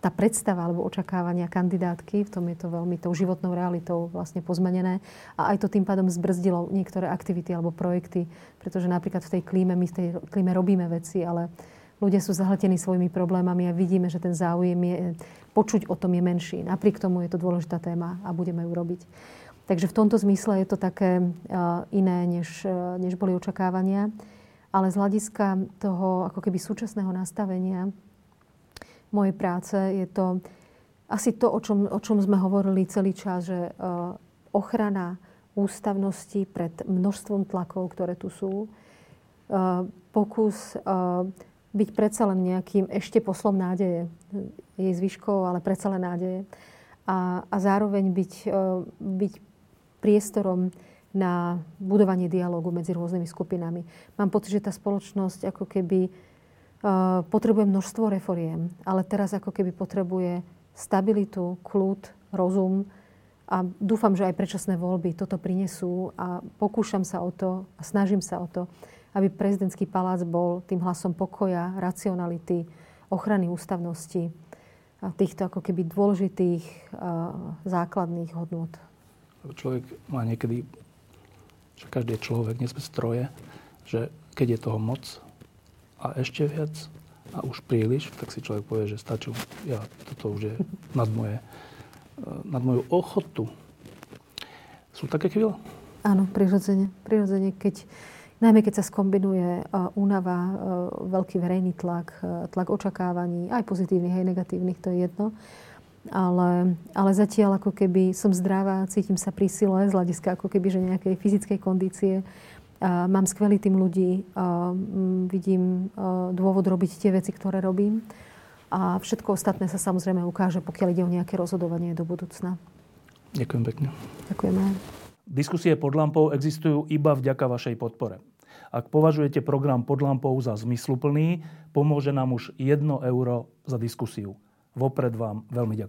tá predstava alebo očakávania kandidátky, v tom je to veľmi tou životnou realitou vlastne pozmenené a aj to tým pádom zbrzdilo niektoré aktivity alebo projekty, pretože napríklad v tej klíme, my v tej klíme robíme veci, ale ľudia sú zahltení svojimi problémami a vidíme, že ten záujem je, počuť o tom je menší. Napriek tomu je to dôležitá téma a budeme ju robiť. Takže v tomto zmysle je to také iné, než, než boli očakávania. Ale z hľadiska toho ako keby súčasného nastavenia mojej práce je to asi to, o čom, o čom sme hovorili celý čas, že ochrana ústavnosti pred množstvom tlakov, ktoré tu sú, pokus byť predsa len nejakým ešte poslom nádeje. Jej zvyškou, ale predsa len nádeje. A, a zároveň byť, byť priestorom na budovanie dialogu medzi rôznymi skupinami. Mám pocit, že tá spoločnosť ako keby uh, potrebuje množstvo reforiem, ale teraz ako keby potrebuje stabilitu, kľud, rozum a dúfam, že aj predčasné voľby toto prinesú a pokúšam sa o to a snažím sa o to, aby prezidentský palác bol tým hlasom pokoja, racionality, ochrany ústavnosti, týchto ako keby dôležitých základných hodnot. Človek má niekedy, že každý je človek, nie sme stroje, že keď je toho moc a ešte viac a už príliš, tak si človek povie, že stačí, ja, toto už je nad, moje, nad moju ochotu. Sú také chvíle? Áno, prirodzene. Prirodzene, keď, najmä keď sa skombinuje únava, veľký verejný tlak, tlak očakávaní, aj pozitívnych, aj negatívnych, to je jedno ale, ale zatiaľ ako keby som zdravá, cítim sa pri sile z hľadiska ako keby, že nejakej fyzickej kondície. A mám skvelý tým ľudí, a vidím dôvod robiť tie veci, ktoré robím. A všetko ostatné sa samozrejme ukáže, pokiaľ ide o nejaké rozhodovanie do budúcna. Ďakujem pekne. Ďakujeme. Diskusie pod lampou existujú iba vďaka vašej podpore. Ak považujete program pod lampou za zmysluplný, pomôže nám už 1 euro za diskusiu. Vopred vám veľmi ďakujem.